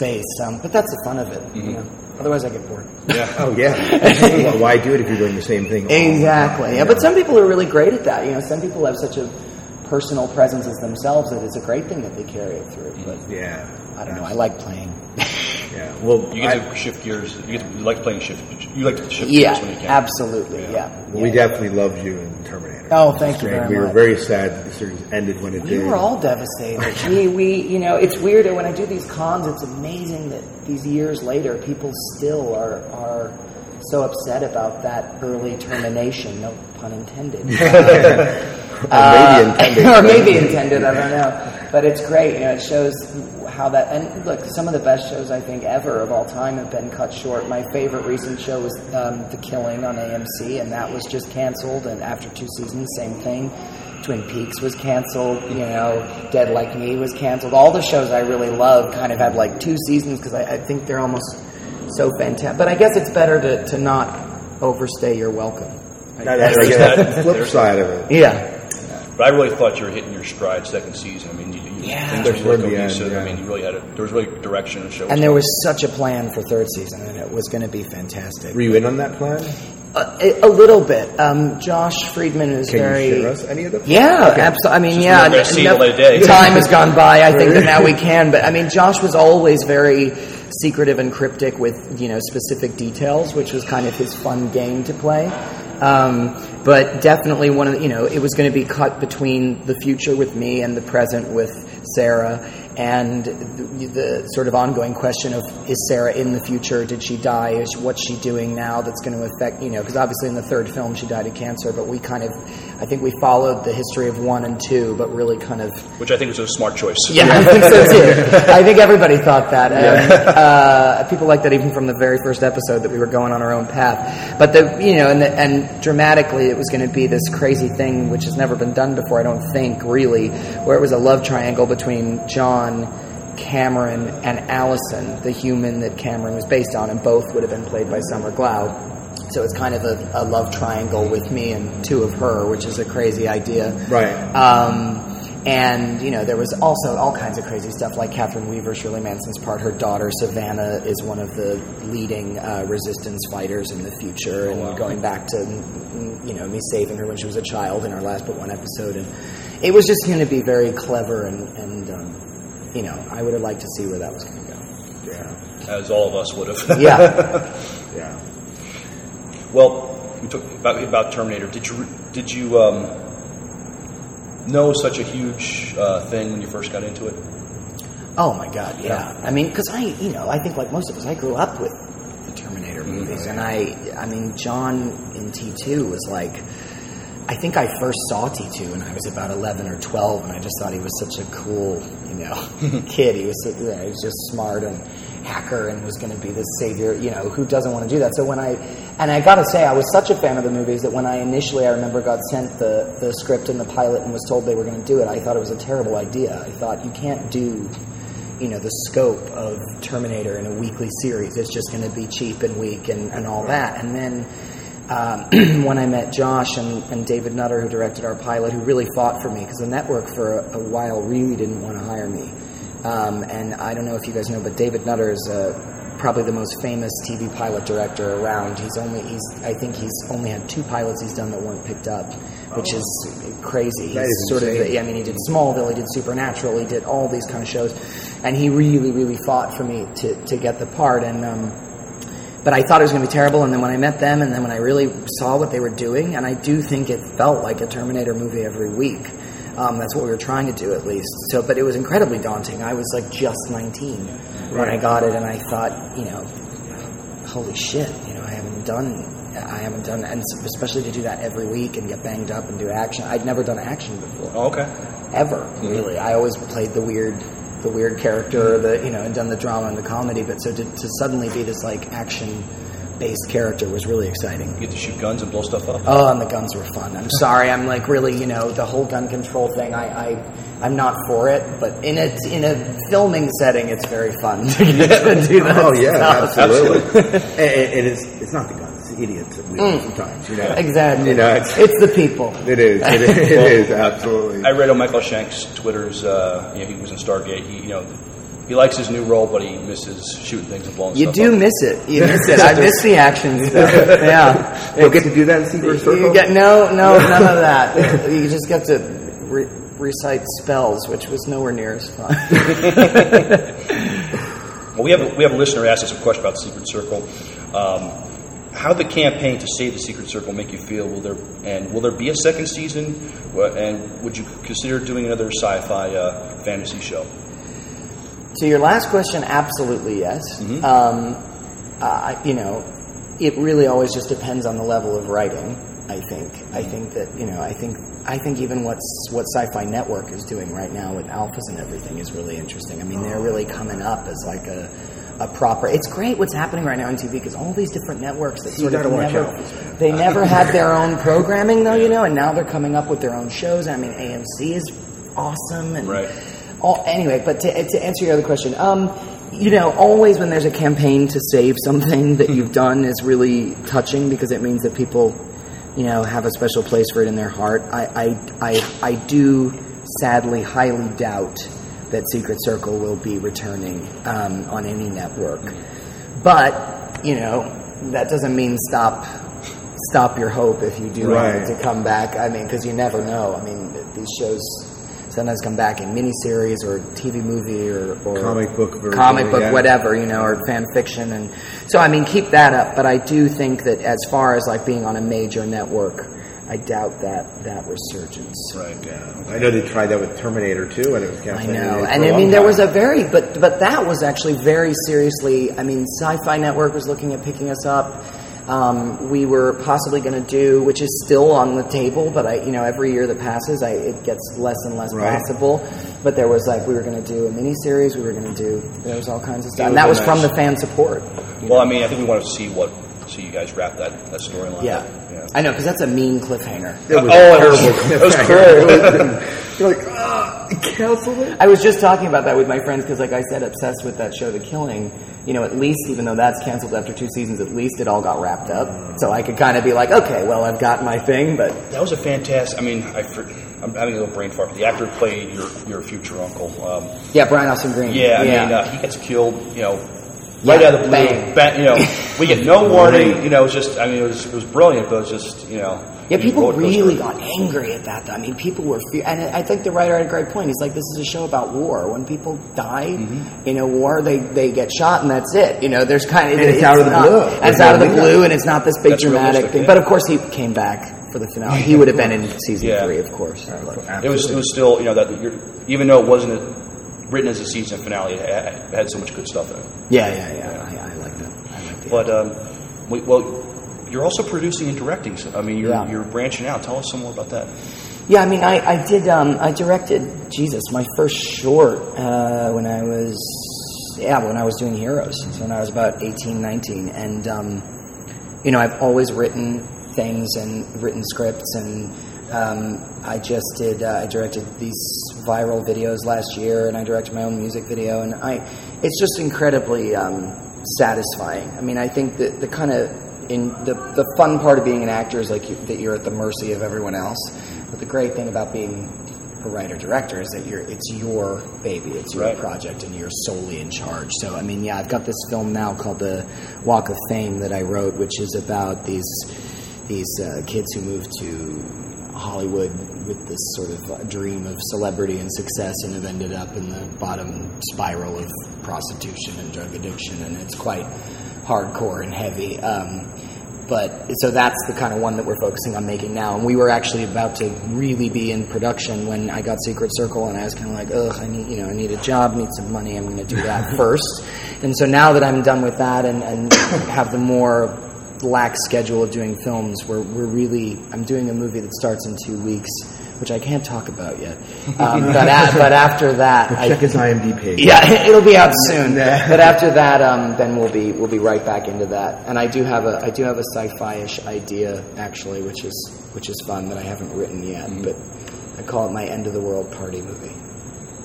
space. Um, but that's the fun of it. You know? Otherwise, I get bored. Yeah. Oh yeah. well, why do it if you're doing the same thing? Exactly. time, Yeah, but some people are really great at that. You know, some people have such a personal presence as themselves that it's a great thing that they carry it through. But yeah, I don't know. I like playing. Yeah. Well, you get to shift gears. You, get to, you like playing shift. You like to shift Yeah, gears when you can. absolutely. Yeah. Well, we definitely loved you in Terminator. Oh, thank you very We were much. very sad that the series ended when it We did. We were all devastated. we, we, you know, it's weird And when I do these cons. It's amazing that these years later, people still are are so upset about that early termination. No pun intended. Or maybe uh, intended. or maybe intended. I don't know. But it's great. You know, it shows how that. And look, some of the best shows I think ever of all time have been cut short. My favorite recent show was um, The Killing on AMC, and that was just canceled. And after two seasons, same thing. Twin Peaks was canceled. You know, Dead Like Me was canceled. All the shows I really love kind of had like two seasons because I, I think they're almost so fantastic. But I guess it's better to, to not overstay your welcome. That- that's There's the flip side of it. Yeah. But I really thought you were hitting your stride second season. I mean, you, you, Yeah. things were Toward really the end, yeah. I mean, you really had a, there was really direction in the show. And there was such a plan for third season, and it was going to be fantastic. Were you in on that plan? A, a little bit. Um, Josh Friedman is Can you very. share us any of the? Yeah, Okay. absolutely. I mean, Just yeah, we're see enough the day. time has gone by. I think that now we can. But I mean, Josh was always very secretive and cryptic with you know specific details, which was kind of his fun game to play. Um, but definitely one of the, you know it was going to be cut between the future with me and the present with Sarah, and the, the sort of ongoing question of is Sarah in the future? Did she die? Is what's she doing now that's going to affect you know? Because obviously in the third film she died of cancer, but we kind of I think we followed the history of one and two, but really kind of which I think was a smart choice. yeah, I think so too. I think everybody thought that. And, uh, people like that even from the very first episode that we were going on our own path. But the you know, and the, and dramatically, it was going to be this crazy thing which has never been done before. I don't think really, where it was a love triangle between John. Cameron and Allison, the human that Cameron was based on, and both would have been played by Summer Glau. So it's kind of a, a love triangle with me and two of her, which is a crazy idea. Right. Um, And you know, there was also all kinds of crazy stuff, like Catherine Weaver, Shirley Manson's part. Her daughter Savannah is one of the leading uh, resistance fighters in the future, and going back to you know me saving her when she was a child in our last but one episode, and it was just going to be very clever, and, and um, you know, I would have liked to see where that was going to go. Yeah. As all of us would have. Yeah. yeah. Well, we talked about, about Terminator. Did you did you um, know such a huge uh, thing when you first got into it? Oh my God, yeah. I mean, because I, you know, I think like most of us, I grew up with the Terminator movies, and I, I mean, John in T two was like, I think I first saw T two when I was about eleven or twelve, and I just thought he was such a cool, you know, kid. He was, so- yeah, he was just smart and hacker, and was going to be this savior. You know, who doesn't want to do that? So when I, and I got to say, I was such a fan of the movies that when I initially, I remember, got sent the the script and the pilot, and was told they were going to do it, I thought it was a terrible idea. I thought you can't do you know the scope of Terminator in a weekly series. It's just going to be cheap and weak and, and all that. And then um, when I met Josh and, and David Nutter, who directed our pilot, who really fought for me because the network for a, a while really didn't want to hire me. Um, and I don't know if you guys know, but David Nutter is uh, probably the most famous TV pilot director around. He's only he's I think he's only had two pilots he's done that weren't picked up, which is crazy. That He's is sort insane. of I mean he did Smallville, he did Supernatural, he did all these kind of shows, and he really really fought for me to to get the part and. Um, but I thought it was going to be terrible, and then when I met them, and then when I really saw what they were doing, and I do think it felt like a Terminator movie every week. Um, that's what we were trying to do, at least. So, but it was incredibly daunting. I was like just 19 when I got it, and I thought, you know, holy shit, you know, I haven't done, I haven't done, and especially to do that every week and get banged up and do action. I'd never done action before Oh, okay. ever really. I always played the weird, the weird character, the you know, and done the drama and the comedy. But so to, to suddenly be this like action based character was really exciting. You get to shoot guns and blow stuff up. Oh, and the guns were fun. I'm sorry, I'm like really, you know, the whole gun control thing. I, I I'm not for it, but in a in a filming setting, it's very fun to, get to do that. Oh yeah, stuff. absolutely. and, and and it's it's not the guns, it's idiots that we are Mm. sometimes. You know, Exactly. You know, it's, It's the people. It is. It is, it is absolutely. I read on Michael Shanks' Twitter's. Uh, you know, he was in Stargate. He, you know, he likes his new role, but he misses shooting things and blowing You stuff do up. miss it. You miss it. I miss the action stuff. Yeah. You'll get to do that in Secret Circle. You get no, no, none of that. You just get to re- recite spells, which was nowhere near as fun. Well, we have a, we have a listener asked us a question about Secret Circle. Um, how the campaign to save the Secret Circle make you feel? Will there and will there be a second season? And would you consider doing another sci-fi uh, fantasy show? To your last question, absolutely yes. Um, uh, you know, it really always just depends on the level of writing. I think. I think that you know. I think. I think even what's what Sci-Fi Network is doing right now with alphas and everything is really interesting. I mean, they're really coming up as like a. A proper. It's great what's happening right now on TV because all these different networks that sort of never, they never had their own programming though, you know, and now they're coming up with their own shows. I mean, AMC is awesome, and Right. all, anyway, but to, to answer your other question, um, you know, always when there's a campaign to save something that you've done is really touching because it means that people, you know, have a special place for it in their heart. I, I, I, I do sadly highly doubt that Secret Circle will be returning um, on any network, but you know, that doesn't mean stop. Stop your hope if you do want Right. to come back. I mean, because you never know. I mean, these shows sometimes come back in miniseries or TV movie or, or Comic book version, comic book, yeah. whatever you know, or fan fiction. And so, I mean, keep that up. But I do think that as far as like being on a major network, I doubt that that resurgence. Right. Yeah. I know they tried that with Terminator too, and it was canceled. I know, and I mean, there was a very, but but that was actually very seriously. I mean, Sci-Fi Network was looking at picking us up. Um, we were possibly going to do, which is still on the table, but I, you know, every year that passes, I, it gets less and less Right. possible. But there was like we were going to do a mini series, we were going to do there was all kinds of stuff, and that be was from the fan support. Well, I mean, I think we want to see what see you guys wrap that that storyline. Yeah, up. Yeah. I know because that's a mean cliffhanger. It was Oh, it was- terrible it was cruel. You're like, ah, cancel it. I was just talking about that with my friends because, like I said, obsessed with that show, The Killing. You know, at least even though that's canceled after two seasons, at least it all got wrapped up. So I could kind of be like, okay, well, I've got my thing, but That was a fantastic. I mean, I for, I'm having a little brain fart. But the actor who played your your future uncle. Um, Yeah, Brian Austin Green. yeah, I Yeah. mean, uh, he gets killed. You know, right Yeah, out of the blue. bang. Ba- you know, we get no warning. You know, it was just. I mean, it was it was brilliant, but it was just you know. Yeah, people really got angry at that. I mean, people were, fe- and I think the writer had a great point. He's like, "This is a show about war. When people die Mm-hmm. in a war, they they get shot, and that's it. You know, there's kind of And it's out of the not- blue. and It's out of the blue, and it's not this big That's dramatic thing. yeah. But of course, he came back for the finale. He would have been in season Yeah. three, of course. It was it was still you know that you're, even though it wasn't written as a season finale, it had, so much good stuff in it. Yeah, yeah, yeah. I, I like that. I like that. But um, we, well, you're also producing and directing. So, I mean, you're, Yeah. you're branching out. Tell us some more about that. Yeah, I mean, I, I did. Um, I directed Jesus, my first short uh, when I was yeah when I was doing Heroes. So when I was about 18, 19. and um, you know I've always written things and written scripts, and um, I just did. Uh, I directed these viral videos last year, and I directed my own music video, and I it's just incredibly um, satisfying. I mean, I think that the kind of in the the fun part of being an actor is like you, that you're at the mercy of everyone else. But the great thing about being a writer director is that you're it's your baby, it's your Right. project, and you're solely in charge. So I mean, yeah, I've got this film now called The Walk of Fame that I wrote, which is about these these uh, kids who moved to Hollywood with this sort of uh, dream of celebrity and success and have ended up in the bottom spiral of prostitution and drug addiction, and it's quite hardcore and heavy. Um, but so that's the kind of one that we're focusing on making now. And we were actually about to really be in production when I got Secret Circle, and I was kind of like, ugh, I need you know I need a job, need some money. I'm going to do that first. And so now that I'm done with that and, and have the more lax schedule of doing films, we're we're really I'm doing a movie that starts in two weeks. Which I can't talk about yet, um, but a, but after that, I, Check his IMDb page. Yeah, it'll be out soon. but after that, um, then we'll be we'll be right back into that. And I do have a I do have a sci-fi-ish idea actually, which is which is fun that I haven't written yet. But I call it my end of the world party movie,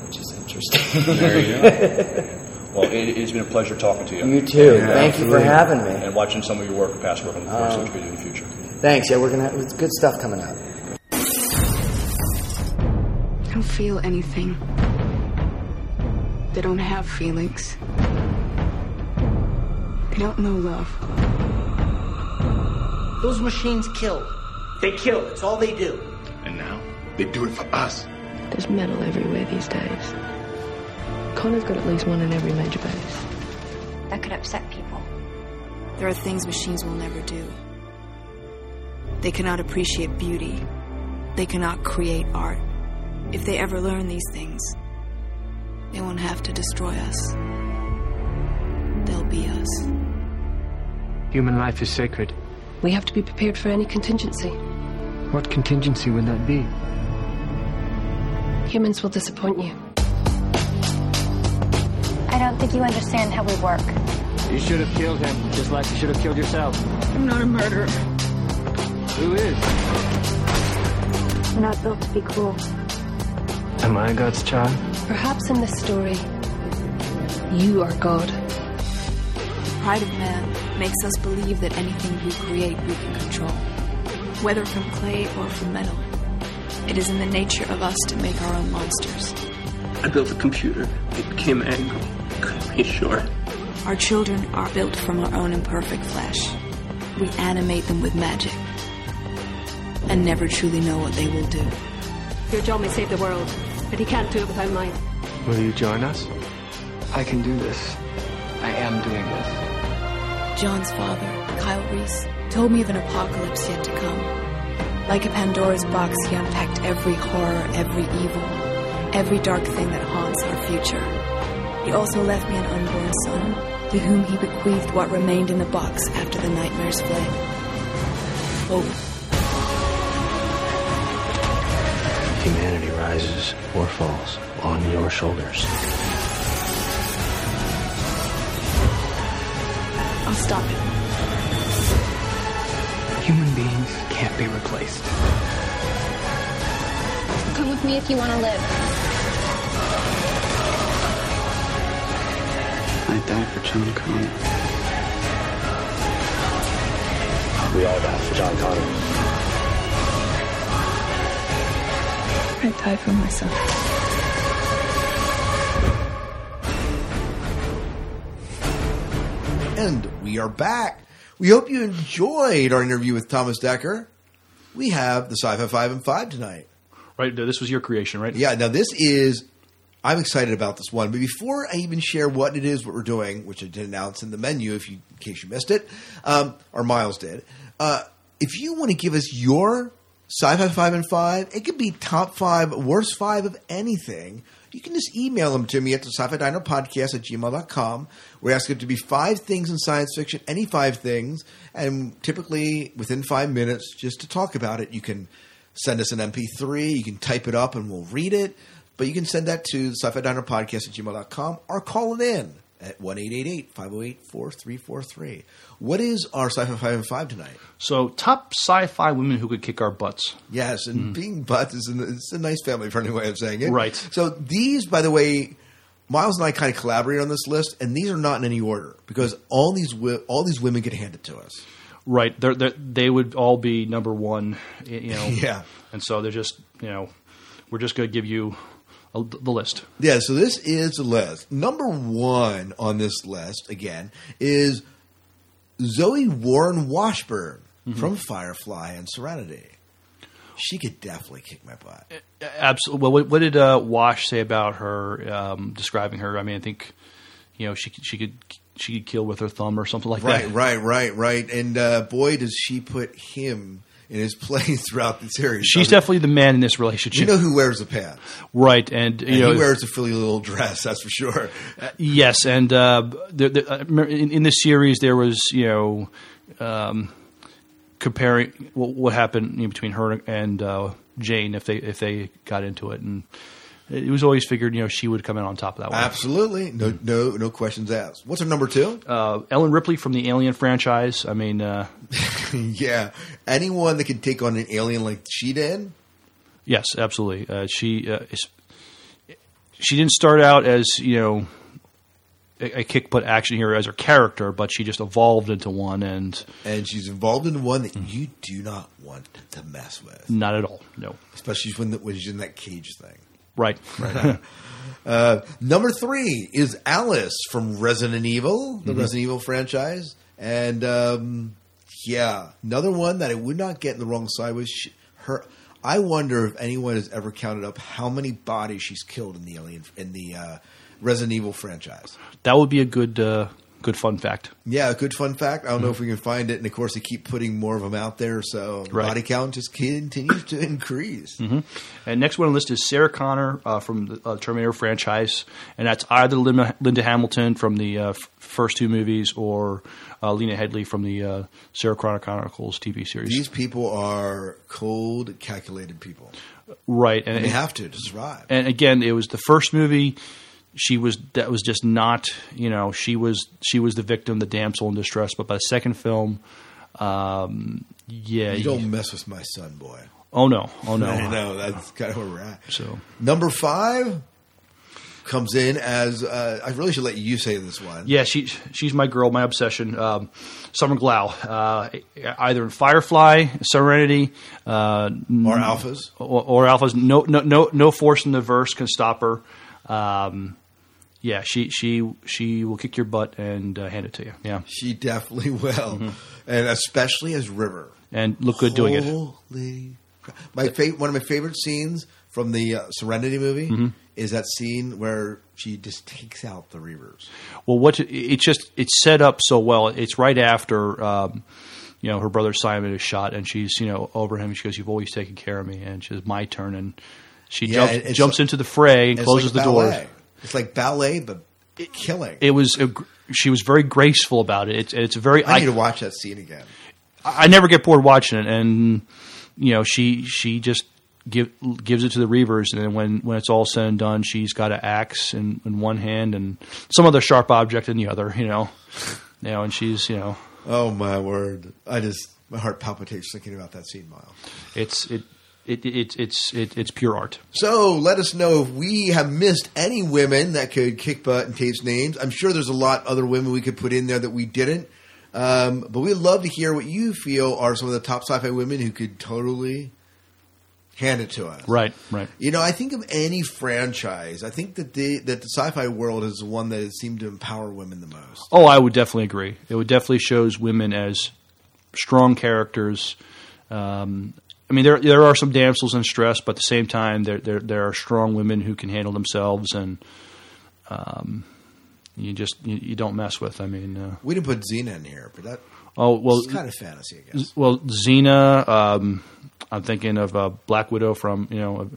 which is interesting. There you go. Well, it, it's been a pleasure talking to you. You too. Thank you for having me. And watching some of your work, past work, and of course, Um, what you're going to do in the future. Thanks. Yeah, we're gonna. It's good stuff coming out. I don't feel anything. They don't have feelings. They don't know love. Those machines kill. They kill. It's all they do. And now they do it for us. There's metal everywhere these days. Connor's got at least one in every major base. That could upset people. There are things machines will never do. They cannot appreciate beauty. They cannot create art. If they ever learn these things, they won't have to destroy us. They'll be us. Human life is sacred. We have to be prepared for any contingency. What contingency would that be? Humans will disappoint you. I don't think you understand how we work. You should have killed him, just like you should have killed yourself. I'm not a murderer. Who is? We're not built to be cruel. Am I God's child? Perhaps in this story, you are God. The pride of man makes us believe that anything we create we can control, whether from clay or from metal. It is in the nature of us to make our own monsters. I built a computer. It became angry. Couldn't be sure. Our children are built from our own imperfect flesh. We animate them with magic and never truly know what they will do. Your job may save the world, but he can't do it without mine. Will you join us? I can do this. I am doing this. John's father, Kyle Reese, told me of an apocalypse yet to come. Like a Pandora's box, he unpacked every horror, every evil, every dark thing that haunts our future. He also left me an unborn son, to whom he bequeathed what remained in the box after the nightmares fled. Hope. Humanity rises or falls on your shoulders. I'll stop it. Human beings can't be replaced. Come with me if you want to live. I die for John Connor. We all die for John Connor. I'd die for myself. And we are back. We hope you enjoyed our interview with Thomas Dekker. We have the Sci-Fi Five and Five tonight. Right, this was your creation, right? Yeah. Now this is. I'm excited about this one, but before I even share what it is, what we're doing, which I did announce in the menu, if you, in case you missed it, um, or Miles did, uh, if you want to give us your sci-fi five and five, it could be top five, worst five of anything. You can just email them to me at the sci-fi diner podcast at gmail.com. We ask it to be five things in science fiction, any five things, and typically within five minutes, just to talk about it, you can send us an MP3, you can type it up and we'll read it. But you can send that to the sci-fi diner podcast at gmail.com or call it in at 1-888-508-4343. What is our sci-fi five and five tonight? So, top sci-fi women who could kick our butts. Yes, and mm. being butts is an, it's a nice family friendly way of saying it. Right. So these, by the way, Miles and I kind of collaborated on this list, and these are not in any order because all these wi- all these women get handed to us. Right, they're, they're, they would all be number one. You know, Yeah. And so they're just, you know, we're just going to give you the list. Yeah, so this is the list. Number one on this list, again, is Zoe Warren Washburn Mm-hmm. from Firefly and Serenity. She could definitely kick my butt. Absolutely. Well, what, what did uh, Wash say about her? Um, describing her, I mean, I think you know she could she could she could kill with her thumb or something like right, that. Right, right, right, right. And uh, boy, does she put him in his place throughout the series. She's definitely the man in this relationship. You know who wears the pants? right? And you And know, he wears a frilly little dress, that's for sure. Yes, and uh, the, the, I in, in this series there was you know um, comparing what, what happened you know, between her and uh, Jane if they if they got into it, and it was always figured you know she would come in on top of that one. Absolutely, no, no, no questions asked. What's her number two? Uh, Ellen Ripley from the Alien franchise. I mean, uh, yeah, anyone that can take on an alien like she did. yes, absolutely. Uh, she uh, is, she didn't start out as you know a, a kick butt action hero as her character, but she just evolved into one, and and she's evolved into one that you do not want to mess with. not at all. No, especially when, the, when she's in that cage thing. Right, Right. uh, number three is Alice from Resident Evil, the Mhm. Resident Evil franchise, and um, yeah, another one that I would not get in the wrong side was she, her. I wonder if anyone has ever counted up how many bodies she's killed in the Alien in the uh, Resident Evil franchise. that would be a good uh, good fun fact. Yeah, a good fun fact. I don't know if we can find it, and of course, they keep putting more of them out there, so the Right. body count just continues to increase. hmm And next one on the list is Sarah Connor uh, from the uh, Terminator franchise, and that's either Linda, Linda Hamilton from the uh, f- first two movies or uh, Lena Headey from the uh, Sarah Connor Chronicles TV series. These people are cold, calculated people. right, and they have to to survive. And again, it was the first movie. She was that was just not you know she was she was the victim, the damsel in distress. But by the second film, um, yeah, you don't mess with my son, boy. Oh no! Oh no! I know that's kind of where we're at. So number five comes in as uh, I really should let you say this one. Yeah, she she's my girl, my obsession. Um, Summer Glau, uh, either in Firefly, Serenity, uh, Or Alphas. or, or Alphas. No, no, no, no force in the verse can stop her. Um, yeah, she she she will kick your butt and uh, hand it to you. Yeah, She definitely will, and especially as River. and look good doing it. Holy crap. My fa- one of my favorite scenes from the uh, Serenity movie Mhm. is that scene where she just takes out the Reavers. Well, what it's just it's set up so well. It's right after um, you know her brother Simon is shot, and she's you know over him. She goes, "You've always taken care of me," and she says, "My turn." And she Yeah, jumps, jumps like- into the fray and closes like the doors. It's like ballet, but killing. It was a, she was very graceful about it. It's it's very. I need to watch that scene again. I I never get bored watching it, and you know she she just give, gives it to the Reavers, and then when when it's all said and done, she's got an axe in, in one hand and some other sharp object in the other. You know, you know, and she's you know, Oh my word! I just my heart palpitates thinking about that scene, Miles. it's it. It, it, it's it, it's pure art. So let us know if we have missed any women that could kick butt and taste names. I'm sure there's a lot other women we could put in there that we didn't. Um, but we'd love to hear what you feel are some of the top sci-fi women who could totally hand it to us. Right, right. You know, I think of any franchise. I think that the that the sci-fi world is the one that has seemed to empower women the most. Oh, I would definitely agree. It would definitely shows women as strong characters. Um, I mean, there there are some damsels in stress, but at the same time, there there there are strong women who can handle themselves, and um, you just you, you don't mess with. I mean, uh, We didn't put Xena in here, but that oh well, it's kind of fantasy, I guess. Well, Xena. Um, I'm thinking of uh, Black Widow from you know,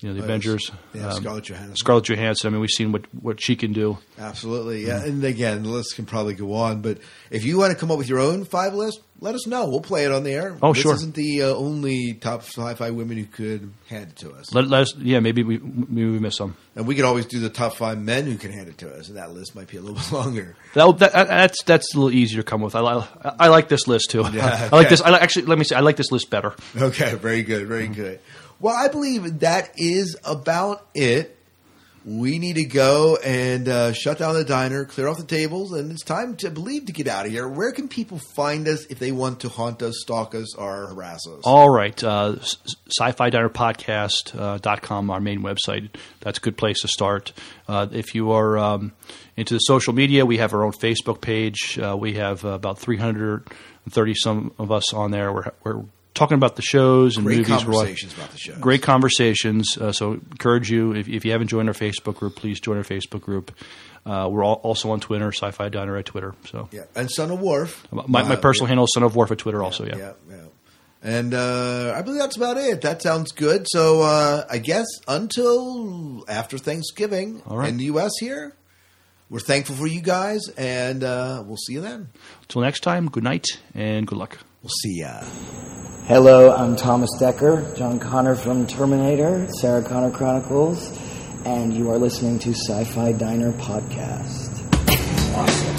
you know the Oh. Avengers. Yeah, Um, Scarlett Johansson. Scarlett Johansson. I mean, we've seen what what she can do. Absolutely, yeah. And again, the list can probably go on, but if you want to come up with your own five list, let us know. We'll play it on the air. Oh, this sure. isn't the uh, only top sci-fi women who could hand it to us. Let, let us, yeah, maybe we maybe we missed some. And we could always do the top five men who can hand it to us, and that list might be a little bit longer. That, that, that's that's a little easier to come with. I, li- I like this list too. Yeah, I like this. I like, actually let me say I like this list better. Okay, very good, very good. Well, I believe that is about it. We need to go and uh, shut down the diner, clear off the tables, and it's time to I believe to get out of here. Where can people find us if they want to haunt us, stalk us, or harass us? All right, uh, sci-fi diner podcast uh, dot com, our main website. That's a good place to start. Uh, if you are um, into the social media, we have our own Facebook page. Uh, we have uh, about three hundred thirty some of us on there. We're, we're talking about the shows and Great movies. conversations about the shows. Great conversations. Uh, so encourage you if, if you haven't joined our Facebook group, please join our Facebook group. Uh, we're all, also on Twitter, Sci-Fi Diner at Twitter. So Yeah, and Son of Wharf. my, my Uh, personal handle is Son of Wharf at Twitter. Also, yeah. yeah, yeah. And uh, I believe that's about it. That sounds good. So uh, I guess until after Thanksgiving right. in the U.S. here, we're thankful for you guys, and uh, we'll see you then. Until next time, good night and good luck. We'll see ya. Hello, I'm Thomas Dekker, John Connor from Terminator, Sarah Connor Chronicles, and you are listening to Sci Fi Diner Podcast. Awesome.